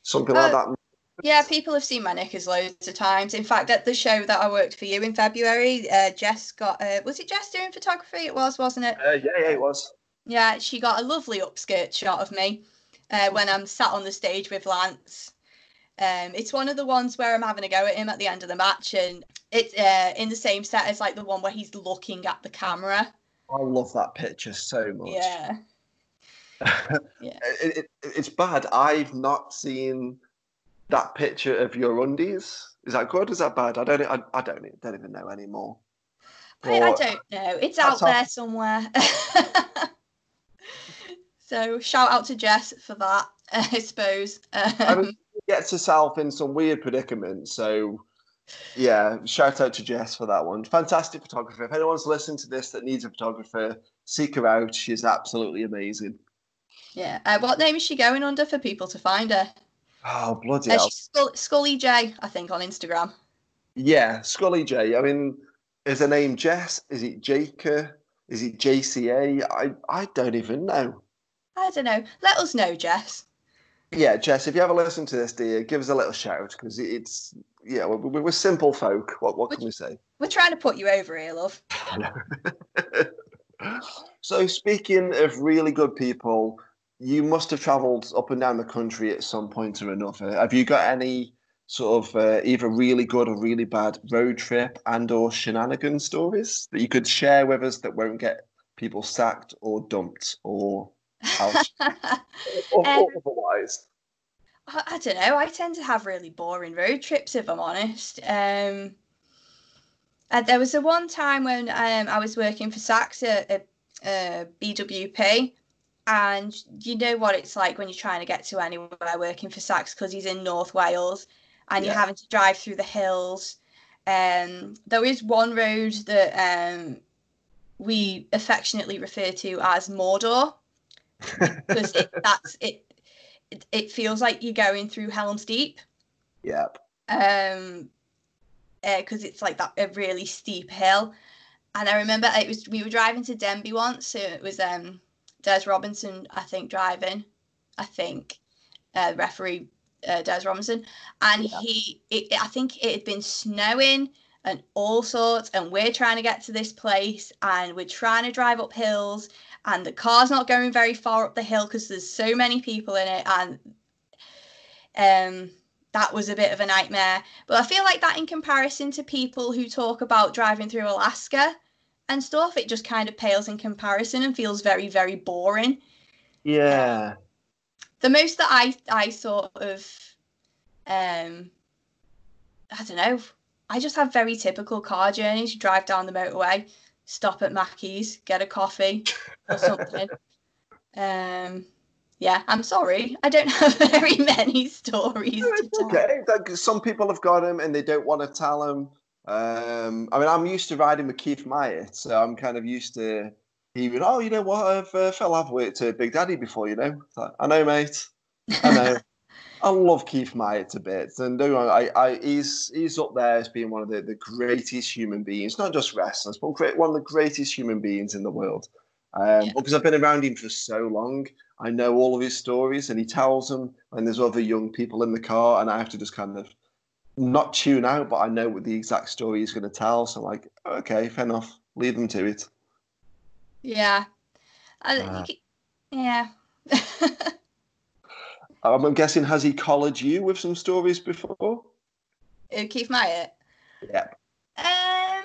Something like Uh, that. Yeah, people have seen my knickers loads of times. In fact, at the show that I worked for you in February, uh, Jess got uh, was it Jess doing photography? It was, wasn't it? Uh, yeah, yeah, it was. Yeah, she got a lovely upskirt shot of me uh, when I'm sat on the stage with Lance. Um, it's one of the ones where I'm having a go at him at the end of the match, and it's uh, in the same set as like the one where he's looking at the camera. I love that picture so much. Yeah, (laughs) yeah. it, it, it's bad. I've not seen that picture of your undies. Is that good? Is that bad? I don't. I, I don't. Don't even know anymore. I, I don't know. It's out there somewhere. (laughs) so shout out to Jess for that, (laughs) I suppose. I Um, mean, she gets herself in some weird predicaments. So, yeah, shout out to Jess for that one. Fantastic photographer. If anyone's listening to this that needs a photographer, seek her out. She's absolutely amazing. yeah. Uh, what name is she going under for people to find her? Oh bloody Uh, hell! she's Skull- Scully J, I think, on Instagram. Yeah, Scully J. I mean, is her name Jess? Is it Jaker? Is it JCA? I I don't even know. I don't know. Let us know, Jess. Yeah, Jess, if you ever listen to this, dear, give us a little shout because it's yeah, we're, we're simple folk. What what can we say? We're trying to put you over here, love. (laughs) so speaking of really good people, you must have travelled up and down the country at some point or another. Have you got any sort of uh, either really good or really bad road trip and or shenanigan stories that you could share with us that won't get people sacked or dumped or out (laughs) or, Um, otherwise? I, I don't know. I tend to have really boring road trips, if I'm honest. Um, and there was a one time when um, I was working for Saks at, at uh, BWP, and you know what it's like when you're trying to get to anywhere working for Saks because he's in North Wales. and you're having to drive through the hills. Um, there is one road that um, we affectionately refer to as Mordor because it, (laughs) that's it, it. It feels like you're going through Helm's Deep. Yep. Um, because uh, it's like that a really steep hill, and I remember it was we were driving to Denbigh once, so it was um Des Robinson I think driving, I think, uh, referee uh, Des Robinson, and yeah. he it, I think it had been snowing and all sorts, and we're trying to get to this place, and we're trying to drive up hills, and the car's not going very far up the hill because there's so many people in it, and um that was a bit of a nightmare. But I feel like that in comparison to people who talk about driving through Alaska and stuff, it just kind of pales in comparison and feels very, very boring. Yeah. The most that I I sort of um I don't know. I just have very typical car journeys. You drive down the motorway, stop at Mackey's, get a coffee or something. (laughs) um yeah, I'm sorry. I don't (laughs) have very many stories. No, okay. Like, some people have got them and they don't want to tell them. Um, I mean, I'm used to riding with Keith Myatt, so I'm kind of used to even, oh, you know what? I've uh, fell I've worked to Big Daddy before, you know. Like, I know, mate. I know. (laughs) I love Keith Myatt a bit, and do I, I, he's he's up there as being one of the, the greatest human beings, not just wrestlers, but great, one of the greatest human beings in the world. Um, yeah. Because I've been around him for so long, I know all of his stories, and he tells them. And there's other young people in the car, and I have to just kind of not tune out, but I know what the exact story he's going to tell. So, I'm like, okay, fair enough, leave them to it. Yeah, uh, yeah. (laughs) I'm guessing has he collared you with some stories before? Keith Myatt. Yeah. Um,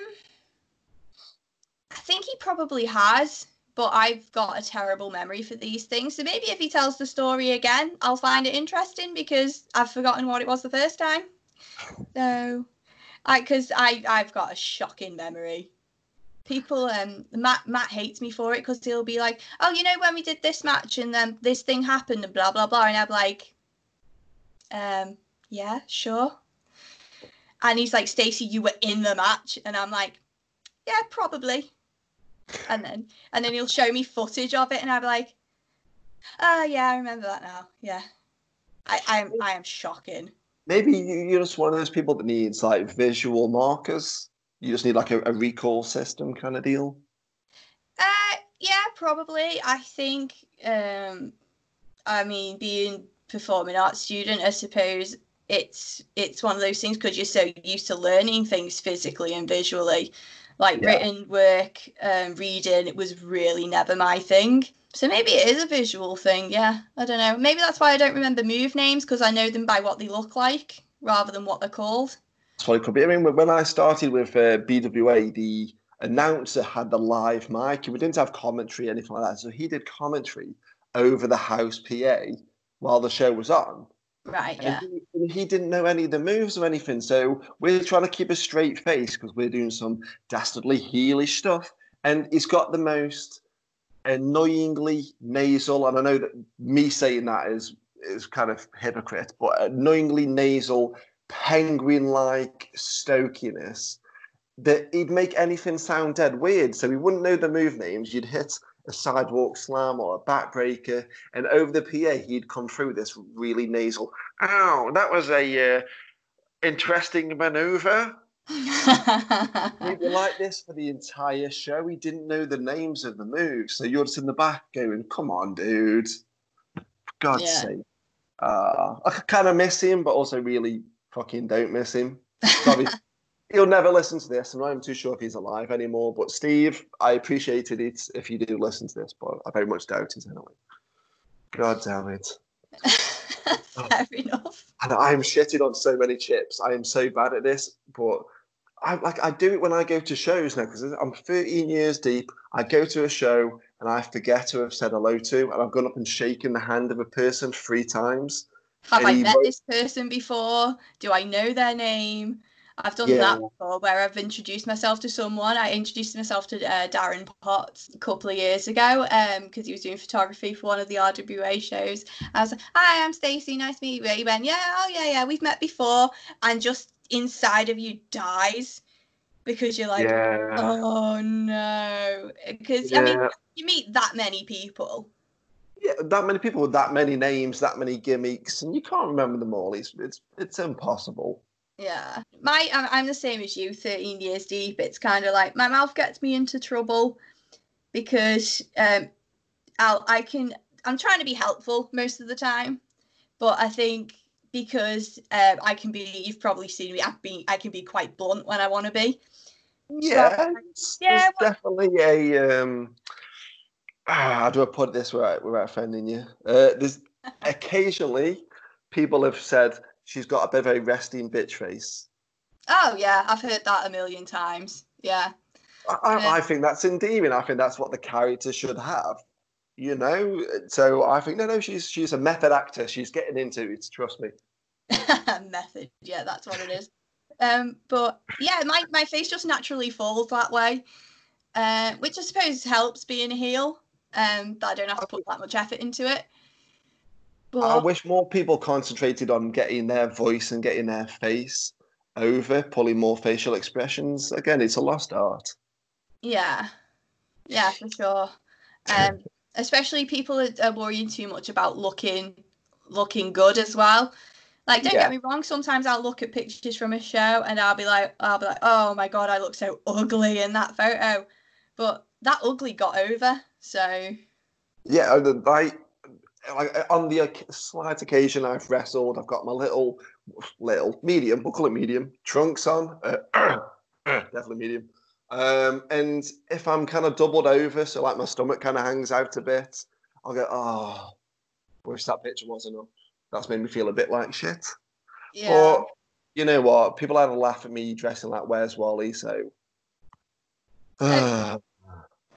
I think he probably has but I've got a terrible memory for these things. So maybe if he tells the story again, I'll find it interesting because I've forgotten what it was the first time. So, I because I I've got a shocking memory. People um Matt Matt hates me for it because he'll be like, oh, you know when we did this match and then this thing happened and blah blah blah, and I'm like, um yeah sure. And he's like, Stacey, you were in the match, and I'm like, yeah, probably and then and then he'll show me footage of it, and be like, "Oh yeah, I remember that now." Yeah, I I am I am shocking. Maybe you're just one of those people that needs like visual markers. You just need like a, a recall system kind of deal. Uh, yeah, probably. I think. Um, I mean, being performing arts student, I suppose it's it's one of those things because you're so used to learning things physically and visually like yeah. written work, um, reading, it was really never my thing. So maybe it is a visual thing. Yeah, I don't know. Maybe that's why I don't remember move names because I know them by what they look like rather than what they're called. That's what it could be. I mean, when I started with uh, BWA, the announcer had the live mic, and we didn't have commentary or anything like that. So he did commentary over the house PA while the show was on. Right. Yeah. He, he, didn't know any of the moves or anything, so we're trying to keep a straight face because we're doing some dastardly heelish stuff, and he's got the most annoyingly nasal. And I know that me saying that is is kind of hypocrite, but annoyingly nasal, penguin-like stokiness that he'd make anything sound dead weird. So we wouldn't know the move names. You'd hit a sidewalk slam or a backbreaker, and over the PA he'd come through this really nasal. Ow, that was a uh, interesting maneuver. (laughs) we were like this for the entire show. We didn't know the names of the moves, so you're just in the back going, "Come on, dude! For God's yeah. sake!" Uh, I kind of miss him, but also really fucking don't miss him. (laughs) He'll never listen to this. And I'm not even too sure if he's alive anymore. But Steve, I appreciated it if you do listen to this, but I very much doubt it anyway. God damn it. (laughs) Fair enough. And I'm shitting on so many chips. I am so bad at this, but I like I do it when I go to shows now because I'm 13 years deep. I go to a show and I forget to have said hello to, and I've gone up and shaken the hand of a person three times. Have I met this person before? Do I know their name? I've done Yeah. that before where I've introduced myself to someone. I introduced myself to uh, Darren Potts a couple of years ago because he was doing photography for one of the RWA shows. I was like, Hi, I'm Stacey. Nice to meet you. He went, Yeah, oh, yeah, yeah, we've met before. And just inside of you dies because you're like, yeah. Oh no. Because, I mean, you meet that many people. Yeah, that many people with that many names, that many gimmicks, and you can't remember them all. It's it's it's impossible. Yeah, my I'm, I'm the same as you. Thirteen years deep. It's kind of like my mouth gets me into trouble because um, I'll I can I'm trying to be helpful most of the time, but I think because um, I can be you've probably seen me. I've been I can be quite blunt when I want to be. Yeah, it's, yeah, definitely a. Um, ah, how do I put this without, without offending you? Uh, there's (laughs) occasionally people have said she's got a bit of a resting bitch face. Oh yeah, I've heard that a million times. Yeah, I, Yeah. I think that's endearing. I think that's what the character should have. You know, so I think no, no, she's she's a method actor. She's getting into it. Trust me. (laughs) method. Yeah, that's what it is. Um, but yeah, my, my face just naturally falls that way, uh, which I suppose helps being a heel. Um, that I don't have to put that much effort into it. But I wish more people concentrated on getting their voice and getting their face over, pulling more facial expressions. Again, it's a lost art. yeah, yeah, for sure. Um, especially people are, are worrying too much about looking looking good as well. Like, don't Yeah. get me wrong. Sometimes I'll look at pictures from a show and I'll be like, I'll be like, oh my god, I look so ugly in that photo. But that ugly got over. So Yeah, the- like, like on the slight occasion I've wrestled, I've got my little, little medium. We'll call it medium trunks on. Uh, (coughs) definitely medium. Um, and if I'm kind of doubled over, so like my stomach kind of hangs out a bit, I'll go, oh, wish that picture wasn't up. That's made me feel a bit like shit. yeah. Or you know what? People either laugh at me dressing like Where's Wally, so. (sighs) Uh,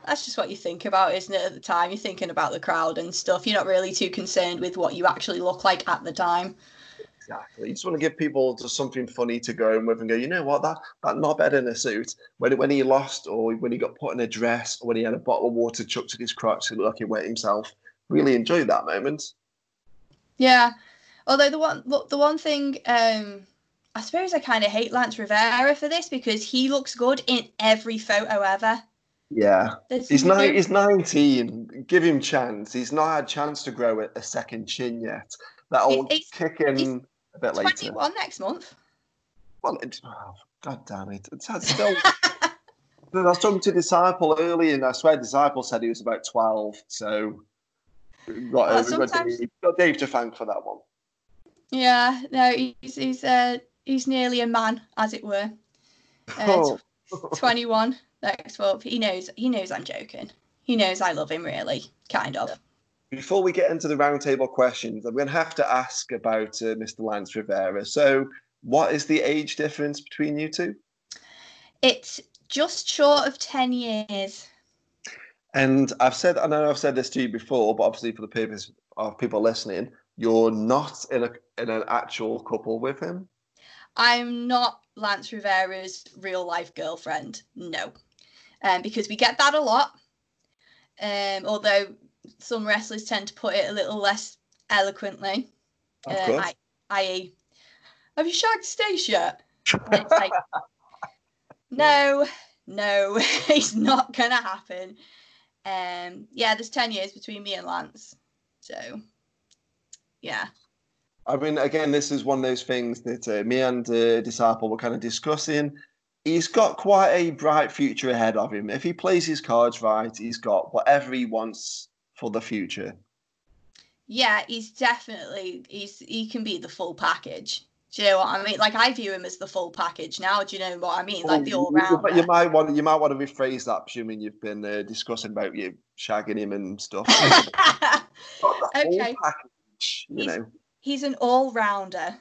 That's just what you think about, isn't it? At the time, you're thinking about the crowd and stuff. You're not really too concerned with what you actually look like at the time. Exactly. You just want to give people just something funny to go in with and go, you know what, that that knobhead in a suit, when when he lost or when he got put in a dress or when he had a bottle of water chucked in his crotch to look like he wet himself, really enjoyed that moment. Yeah. Although the one look, the one thing, um, I suppose I kind of hate Lance Revera for this because he looks good in every photo ever. Yeah. He's nine, he's 19. Give him chance. He's not had a chance to grow a, a second chin yet. That'll He's- kick in a bit later. 21 next month. Well, it, oh, God damn it. It's, it's still. (laughs) I was talking to Disciple earlier, and I swear Disciple said he was about 12. So, we've got, Well, we've got, Dave, got Dave to thank for that one. Yeah, no, he's he's uh he's nearly a man, as it were. Uh, Oh, 21 next month. He knows he knows I'm joking. He knows I love him really, kind of. Before we get into the roundtable questions, I'm going to have to ask about uh, Mr. Lance Revera. So, what is the age difference between you two? It's just short of 10 years. And I've said, I know I've said this to you before, but obviously for the purpose of people listening, you're not in a in an actual couple with him. I'm not Lance Revera's real life girlfriend. No. Um, because we get that a lot. Um, although some wrestlers tend to put it a little less eloquently. Of Uh, course. I, i.e., have you shagged Stace yet? And it's like, (laughs) no, no, (laughs) it's not gonna happen. Um, yeah, there's ten years between me and Lance, so yeah, I mean, again, this is one of those things that uh, me and uh, Disciple were kind of discussing. He's got quite a bright future ahead of him. If he plays his cards right, he's got whatever he wants for the future. yeah, he's definitely he's he can be the full package. Do you know what I mean? Like I view him as the full package now. Do you know what I mean? Like the all round. you- round. You, might want you might want to rephrase that, assuming you've been uh, discussing about you shagging him and stuff. (laughs) Got the (laughs) whole Okay. package, you He's- know. He's an all rounder.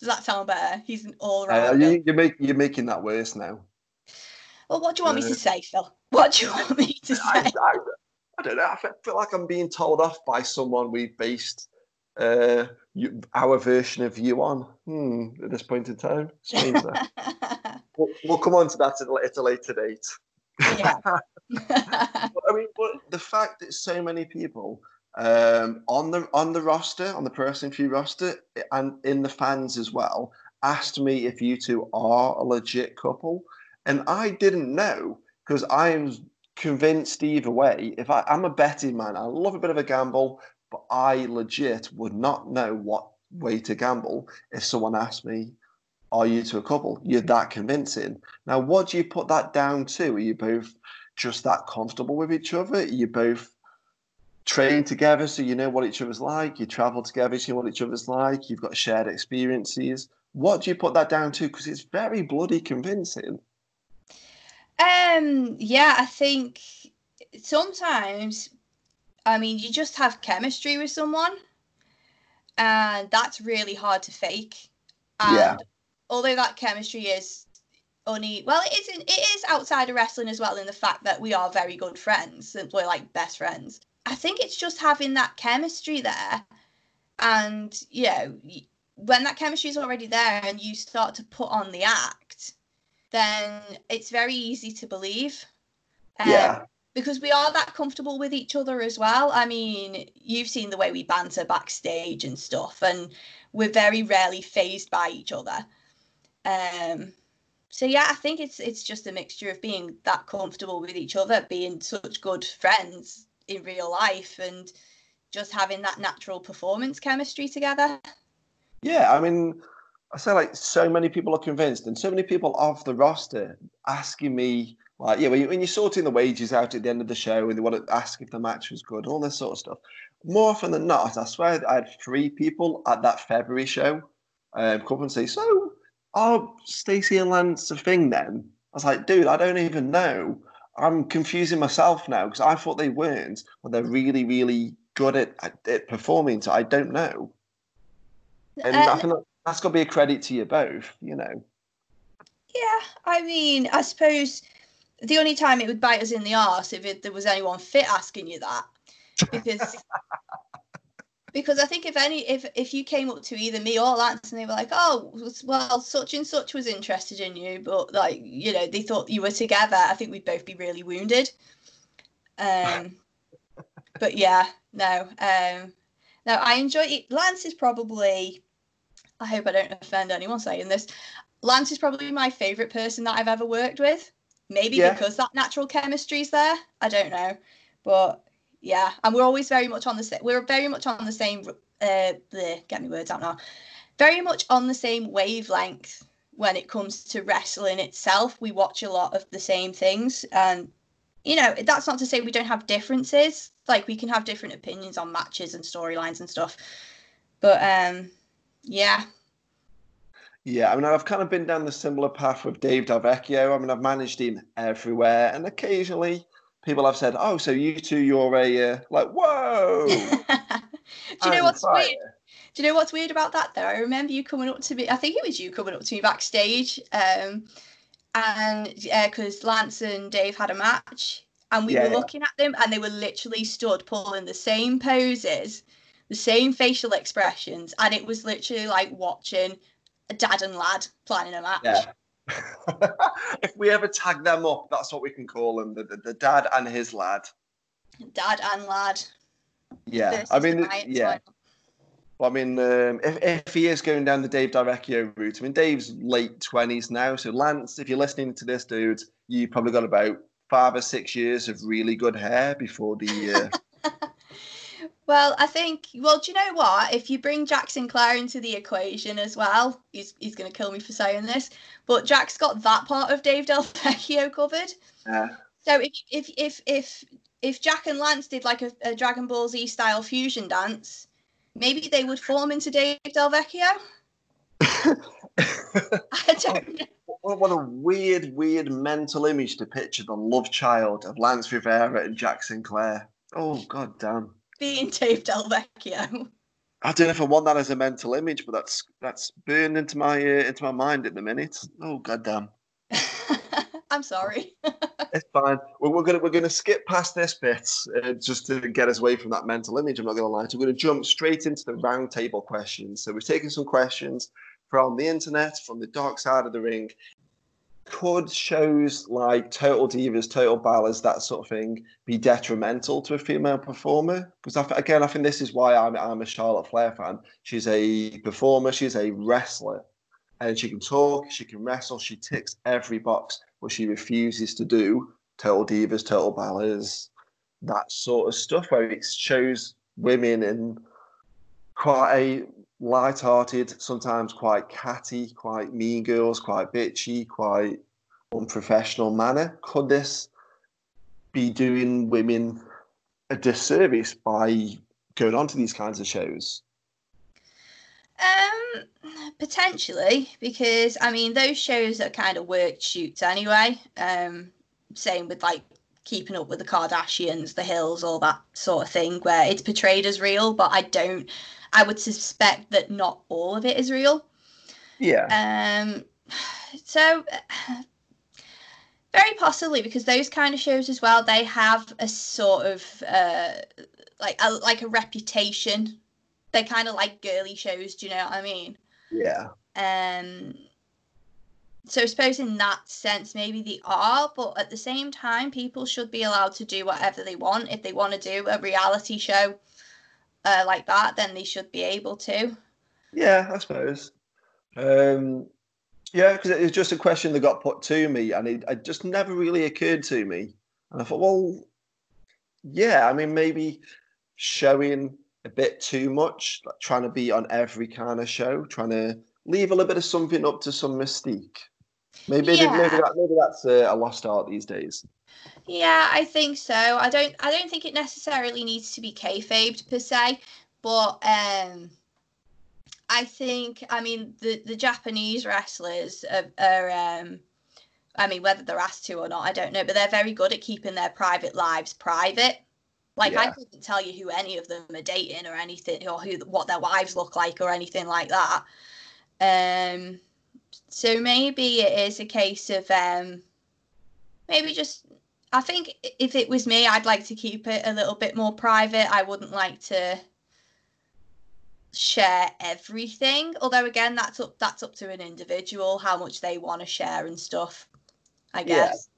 Does that sound better? He's an all Uh, rounder. you, you're, make, you're making that worse now. well, what do you want me uh, to say, Phil? (laughs) What do you want me to say? I, I, I don't know. I feel like I'm being told off by someone we've based uh, you, our version of you on. Hmm, at this point in time, (laughs) we'll, we'll, come on to that at a later date. Yeah. (laughs) I mean, but the fact that so many people um, on the on the roster, on the Person Feud roster, and in the fans as well, asked me if you two are a legit couple, and I didn't know because I'm convinced either way. If I, I'm a betting man, I love a bit of a gamble, but I legit would not know what way to gamble if someone asked me, "Are you two a couple?" You're that convincing. Now, what do you put that down to? Are you both just that comfortable with each other? Are you both train together so you know what each other's like? You travel together so you know what each other's like? You've got shared experiences. What do you put that down to? Because it's very bloody convincing. Um, yeah, I think sometimes, I mean, you just have chemistry with someone, and that's really hard to fake. And yeah. Although that chemistry is only well, it isn't. It is outside of wrestling as well in the fact that we are very good friends and we're like best friends. I think it's just having that chemistry there, and you know, when that chemistry is already there and you start to put on the act, then it's very easy to believe. Um, yeah. Because we are that comfortable with each other as well. I mean, you've seen the way we banter backstage and stuff, and we're very rarely phased by each other. Um, so yeah, I think it's it's just a mixture of being that comfortable with each other, being such good friends in real life, and just having that natural performance chemistry together. Yeah, I mean, I say like so many people are convinced, and so many people off the roster asking me like, yeah, when, you, when you're sorting the wages out at the end of the show, and they want to ask if the match was good, all this sort of stuff. More often than not, I swear I had three people at that February show um, come and say, "So, are Stacey and Lance a thing then?" I was like, "Dude, I don't even know. I'm confusing myself now because I thought they weren't, but they're really, really good at, at, at performing. So I don't know." And uh, I think that's got to be a credit to you both, you know. Yeah, I mean, I suppose the only time it would bite us in the arse if it, there was anyone fit asking you that, because (laughs) because I think if any if if you came up to either me or Lance and they were like, oh, well, such and such was interested in you, but like you know they thought you were together, I think we'd both be really wounded. Um, (laughs) but yeah, no, um, no, I enjoy it. Lance is probably I hope I don't offend anyone saying this. Lance is probably my favorite person that I've ever worked with. Maybe yeah. because that natural chemistry is there. I don't know, but yeah, and we're always very much on the same. We're very much on the same. Uh, the get me words out now. Very much on the same wavelength when it comes to wrestling itself. We watch a lot of the same things, and you know that's not to say we don't have differences. Like we can have different opinions on matches and storylines and stuff, but um, yeah. Yeah, I mean, I've kind of been down the similar path with Dave Delvecchio. I mean, I've managed him everywhere, and occasionally people have said, "Oh, so you two, you're a uh, like, whoa." (laughs) Do you know what's fire. weird? Do you know what's weird about that though? I remember you coming up to me. I think it was you coming up to me backstage, um, and because uh, Lance and Dave had a match, and we yeah, were yeah. looking at them, and they were literally stood pulling the same poses the same facial expressions, and it was literally like watching a dad and lad planning a match. Yeah. (laughs) if we ever tag them up, that's what we can call them the, the, the dad and his lad. Dad and lad. Yeah, I mean, yeah. Well, I mean, um, if, if he is going down the Dave Delvecchio route, I mean, Dave's late 20s now. So, Lance, if you're listening to this, dude, you probably got about five or six years of really good hair before the uh, (laughs) Well, I think. Well, do you know what? If you bring Jack Sinclair into the equation as well, he's he's going to kill me for saying this, but Jack's got that part of Dave Delvecchio covered. Yeah. So if if if if if Jack and Lance did like a, a Dragon Ball Z style fusion dance, maybe they would form into Dave Delvecchio. I don't (laughs) oh, know. What a weird, weird mental image to picture the love child of Lance Revera and Jack Sinclair. Oh, god damn being Dave Delvecchio. I don't know if I want that as a mental image, but that's that's burned into my uh, into my mind at the minute. Oh goddamn! (laughs) I'm sorry. (laughs) It's fine. We're, we're gonna we're gonna skip past this bit uh, just to get us away from that mental image. I'm not gonna lie. So we're gonna jump straight into the roundtable questions. So we've taken some questions from the internet, from the dark side of the ring. Could shows like Total Divas, Total Ballers, that sort of thing, be detrimental to a female performer? Because again, I think this is why I'm I'm a Charlotte Flair fan. She's a performer. She's a wrestler and she can talk, she can wrestle, she ticks every box, but she refuses to do total divas, total ballers, that sort of stuff where it shows women in quite a light-hearted, sometimes quite catty, quite mean girls, quite bitchy, quite unprofessional manner. Could this be doing women a disservice by going on to these kinds of shows? Um, potentially because I mean those shows are kind of work shoots anyway. Um, same with like keeping up with the Kardashians, the Hills, all that sort of thing, where it's portrayed as real, but I don't. I would suspect that not all of it is real. Yeah. Um. So. Very possibly because those kind of shows as well, they have a sort of uh, like a like a reputation they're kind of like girly shows. Do you know what I mean? Yeah. Um. So I suppose in that sense, maybe they are, but at the same time, people should be allowed to do whatever they want. If they want to do a reality show uh, like that, then they should be able to. Yeah, I suppose. Um, yeah, because it was just a question that got put to me, and it, it just never really occurred to me. And I thought, well, yeah, I mean, maybe showing a bit too much, like trying to be on every kind of show, trying to leave a little bit of something up to some mystique. Maybe Yeah. maybe, that, maybe that's a, a lost art these days. Yeah, I think so. I don't. I don't think it necessarily needs to be kayfabed per se, but um, I think. I mean, the the Japanese wrestlers are, are um, I mean, whether they're asked to or not, I don't know, but they're very good at keeping their private lives private. Like I couldn't tell you who any of them are dating or anything, or who what their wives look like or anything like that. Um, so maybe it is a case of um, maybe just I think if it was me, I'd like to keep it a little bit more private. I wouldn't like to share everything. Although again, that's up that's up to an individual how much they want to share and stuff. I Yeah. guess.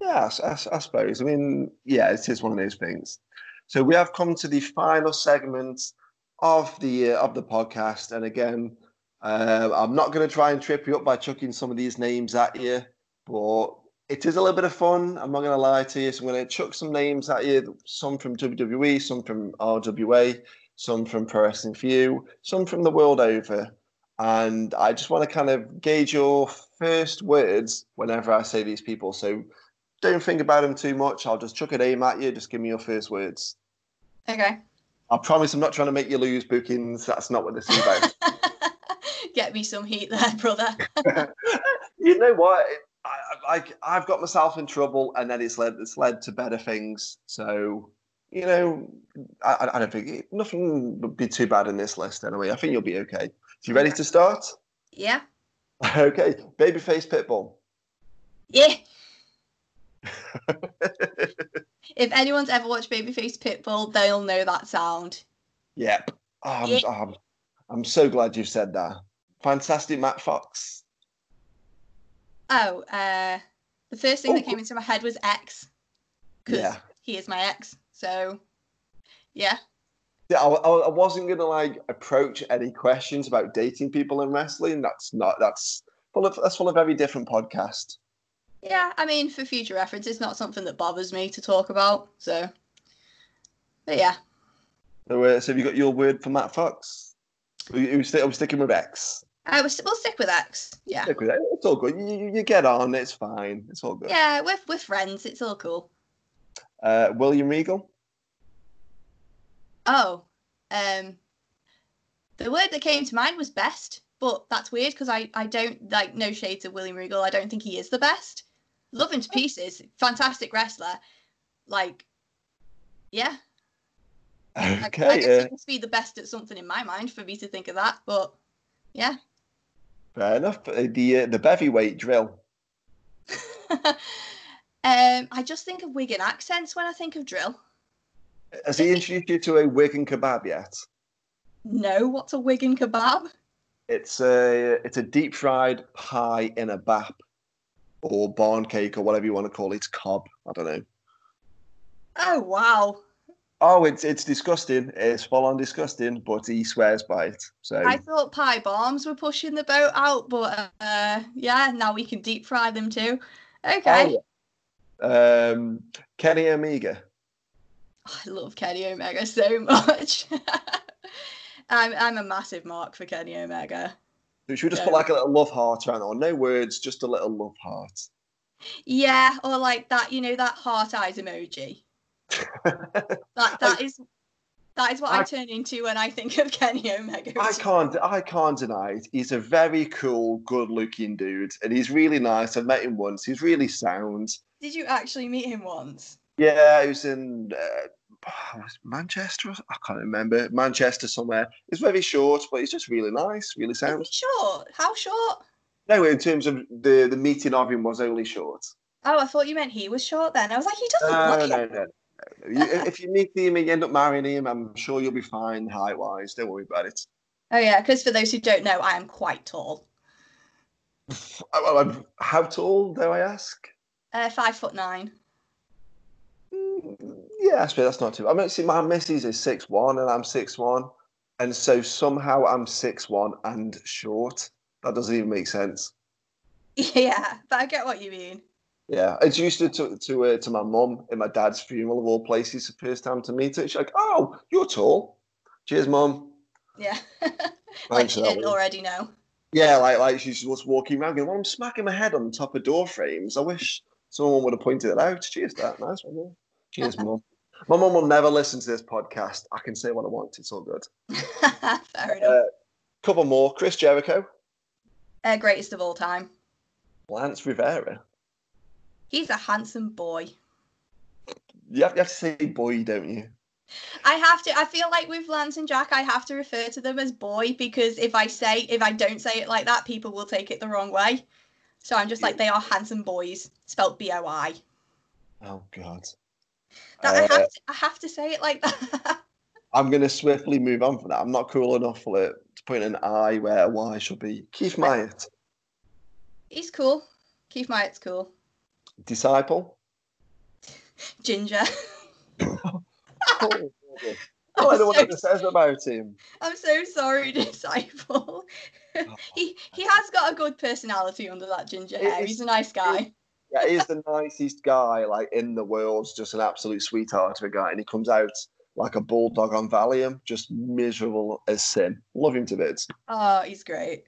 Yeah, I suppose. I mean, yeah, it is one of those things. So we have come to the final segment of the uh, of the podcast, and again, uh, I'm not going to try and trip you up by chucking some of these names at you, but it is a little bit of fun. I'm not going to lie to you. So I'm going to chuck some names at you. Some from WWE, some from RWA, some from Pro Wrestling 4U, some from the world over. And I just want to kind of gauge your first words whenever I say these people. So don't think about them too much. I'll just chuck a name at you. Just give me your first words. Okay. I promise I'm not trying to make you lose bookings. That's not what this is about. (laughs) Get me some heat there, (laughs) brother. (laughs) you know what? I, I, I've got myself in trouble, and then it's led it's led to better things. So you know, I, I- don't think nothing would be too bad in this list anyway. I think you'll be okay. So you ready to start? yeah. (laughs) Okay, babyface pitbull. Yeah. if anyone's ever watched Babyface Pitbull, they'll know that sound. Yep. Oh, I'm, Yeah. I'm, I'm so glad you said that. Fantastic, Matt Fox. Oh, uh, the first thing that Oh. came into my head was X, because Yeah. he is my ex. So, yeah. Yeah, I, I I wasn't gonna like approach any questions about dating people in wrestling. That's not. That's full of. That's full of every different podcast. Yeah, I mean, for future reference, it's not something that bothers me to talk about. So, but yeah. So, uh, so have you got your word for Matt Fox? Are you, are you sti- are we sticking with X? I was, we'll stick with X. Yeah. Stick with it. It's all good. You, you, get on. It's fine. It's all good. Yeah, we're, we're friends. It's all cool. Uh, William Regal. Oh, um, the word that came to mind was best, but that's weird because I, I don't like no shade to William Regal. I don't think he is the best. Love him to pieces. Fantastic wrestler. Like, yeah. I, I guess Okay. he must be the best at something in my mind for me to think of that. But yeah. Fair enough. Uh, the uh, the bevy weight drill. (laughs) Um, I just think of Wigan accents when I think of drill. Has he introduced you to a Wigan kebab yet? No, what's a Wigan kebab? It's a it's a deep fried pie in a bap or barn cake or whatever you want to call it. It's cob. I don't know. Oh wow! Oh, it's it's disgusting. It's full on disgusting, but he swears by it. So I thought pie bombs were pushing the boat out, but uh, yeah, now we can deep fry them too. Okay. Oh, um, Kenny Omega. I love Kenny Omega so (laughs) much. (laughs) I'm I'm a massive mark for Kenny Omega. So should we just Yeah. put like a little love heart around it, or no words, just a little love heart? Yeah, or like that, you know, that heart eyes emoji. (laughs) That that is that is what I, I- turn into when I think of (laughs) Kenny Omega. I can't I can't deny it. He's a very cool, good-looking dude, and he's really nice. I've met him once. He's really sound. Did you actually meet him once? Yeah, he was in uh, was Manchester. I can't remember. Manchester somewhere. He's very short, but he's just really nice, really sound. short? How short? No, in terms of the the meeting of him was only short. Oh, I thought you meant he was short then. I was like, he doesn't No, look no, it. no. no. If you meet him and you end up marrying him, I'm sure you'll be fine height wise. Don't worry about it. Oh yeah, because for those who don't know, I am quite tall. (sighs) Oh, How tall, do I ask? Uh, five foot nine. Mm, Yeah, I suppose that's not too. I mean, see, my missus is six one, and I'm six one, and so somehow I'm six one and short. That doesn't even make sense. (laughs) Yeah, but I get what you mean. Yeah, it's used to to to, uh, to my mum in my dad's funeral of all places. The first time to meet her, she's like, "Oh, you're tall." Cheers, mum. Yeah. (laughs) like she didn't already know. Yeah, like like she's just walking around going, "Well, I'm smacking my head on the top of door frames. I wish someone would have pointed it out." Cheers, that nice one. yeah. Cheers, mum. (laughs) My mum will never listen to this podcast. I can say what I want. It's all good. (laughs) Fair enough. Uh, couple more. Chris Jericho, Uh, greatest of all time. Lance Revera. He's a handsome boy. You have, you have to say boy, don't you? I have to. I feel like with Lance and Jack, I have to refer to them as boy because if I say if I don't say it like that, people will take it the wrong way. So I'm just like they are handsome boys, spelt B O I. Oh God. That I Uh, have to. I have to say it like that. (laughs) I'm going to swiftly move on from that. I'm not cool enough for it to put an I where a Y should be. Keith Myatt, He's cool. Keith Myatt's cool. Disciple. Ginger. (laughs) oh, (laughs) I don't know what it says about him. I'm so sorry, (laughs) disciple. Oh, he he has got a good personality under that ginger It hair. is- He's a nice guy. Yeah, he's the nicest guy like in the world. Just an absolute sweetheart of a guy, and he comes out like a bulldog on Valium, just miserable as sin. Love him to bits. Oh, he's great.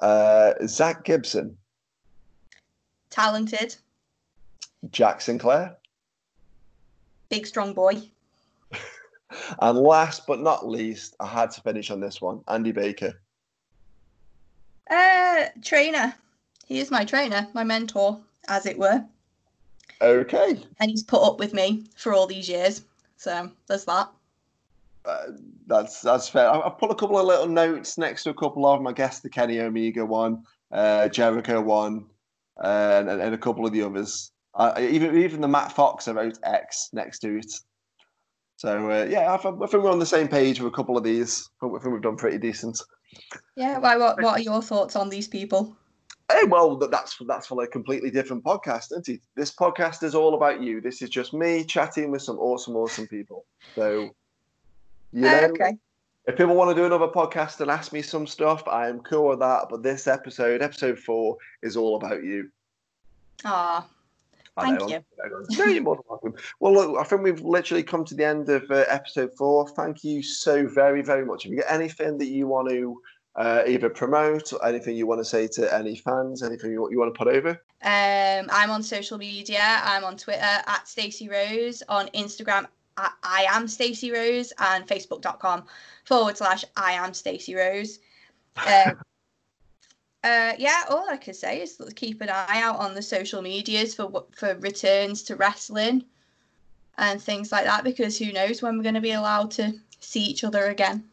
Uh, Zach Gibson, Talented, Jack Sinclair, big strong boy. (laughs) and last but not least, I had to finish on this one. Andy Baker. Uh, trainer. He is my trainer, my mentor, as it were, Okay, and he's put up with me for all these years. So there's that. uh, that's that's fair. I- I've put a couple of little notes next to a couple of them. I guess the Kenny Omega one, uh, Jericho one, uh, and, and a couple of the others. Uh, even even the Matt Fox I wrote X next to it. So uh, yeah, I, I think we're on the same page with a couple of these. I think we've done pretty decent. Yeah. Why? What? What are your thoughts on these people? Hey, well, th- that's that's for a completely different podcast, isn't it? This podcast is all about you. This is just me chatting with some awesome, awesome people. So, you know, okay. if people want to do another podcast and ask me some stuff, I am cool with that. But this episode, episode four, is all about you. Ah, Thank know, you. No, you're more than welcome. Well, look, I think we've literally come to the end of uh, episode four. Thank you so very, very much. Have you got anything that you want to uh, either promote or anything you want to say to any fans, anything you, you want to put over? Um, I'm on social media. I'm on Twitter at Stacey Rose, on Instagram at I am Stacey Rose, and Facebook.com forward slash I am Stacey Rose. (laughs) Um, uh, yeah, all I can say is keep an eye out on the social medias for what- for returns to wrestling and things like that because who knows when we're going to be allowed to see each other again.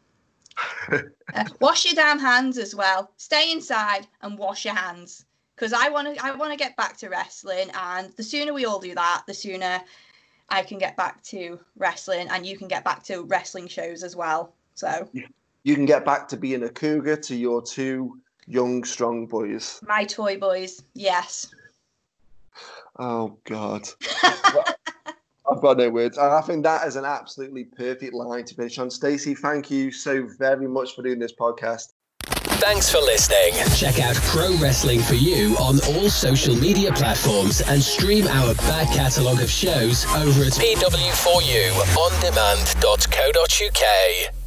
(laughs) Uh, wash your damn hands as well. Stay inside and wash your hands because I want to I want to get back to wrestling, and the sooner we all do that, the sooner I can get back to wrestling, and you can get back to wrestling shows as well. So you can get back to being a cougar to your two young, strong boys. My toy boys, yes. Oh God. (laughs) I've got no words. And I think that is an absolutely perfect line to finish on. Stacey, thank you so very much for doing this podcast. Thanks for listening. Check out Pro Wrestling 4U on all social media platforms and stream our back catalogue of shows over at pw4uondemand.co.uk.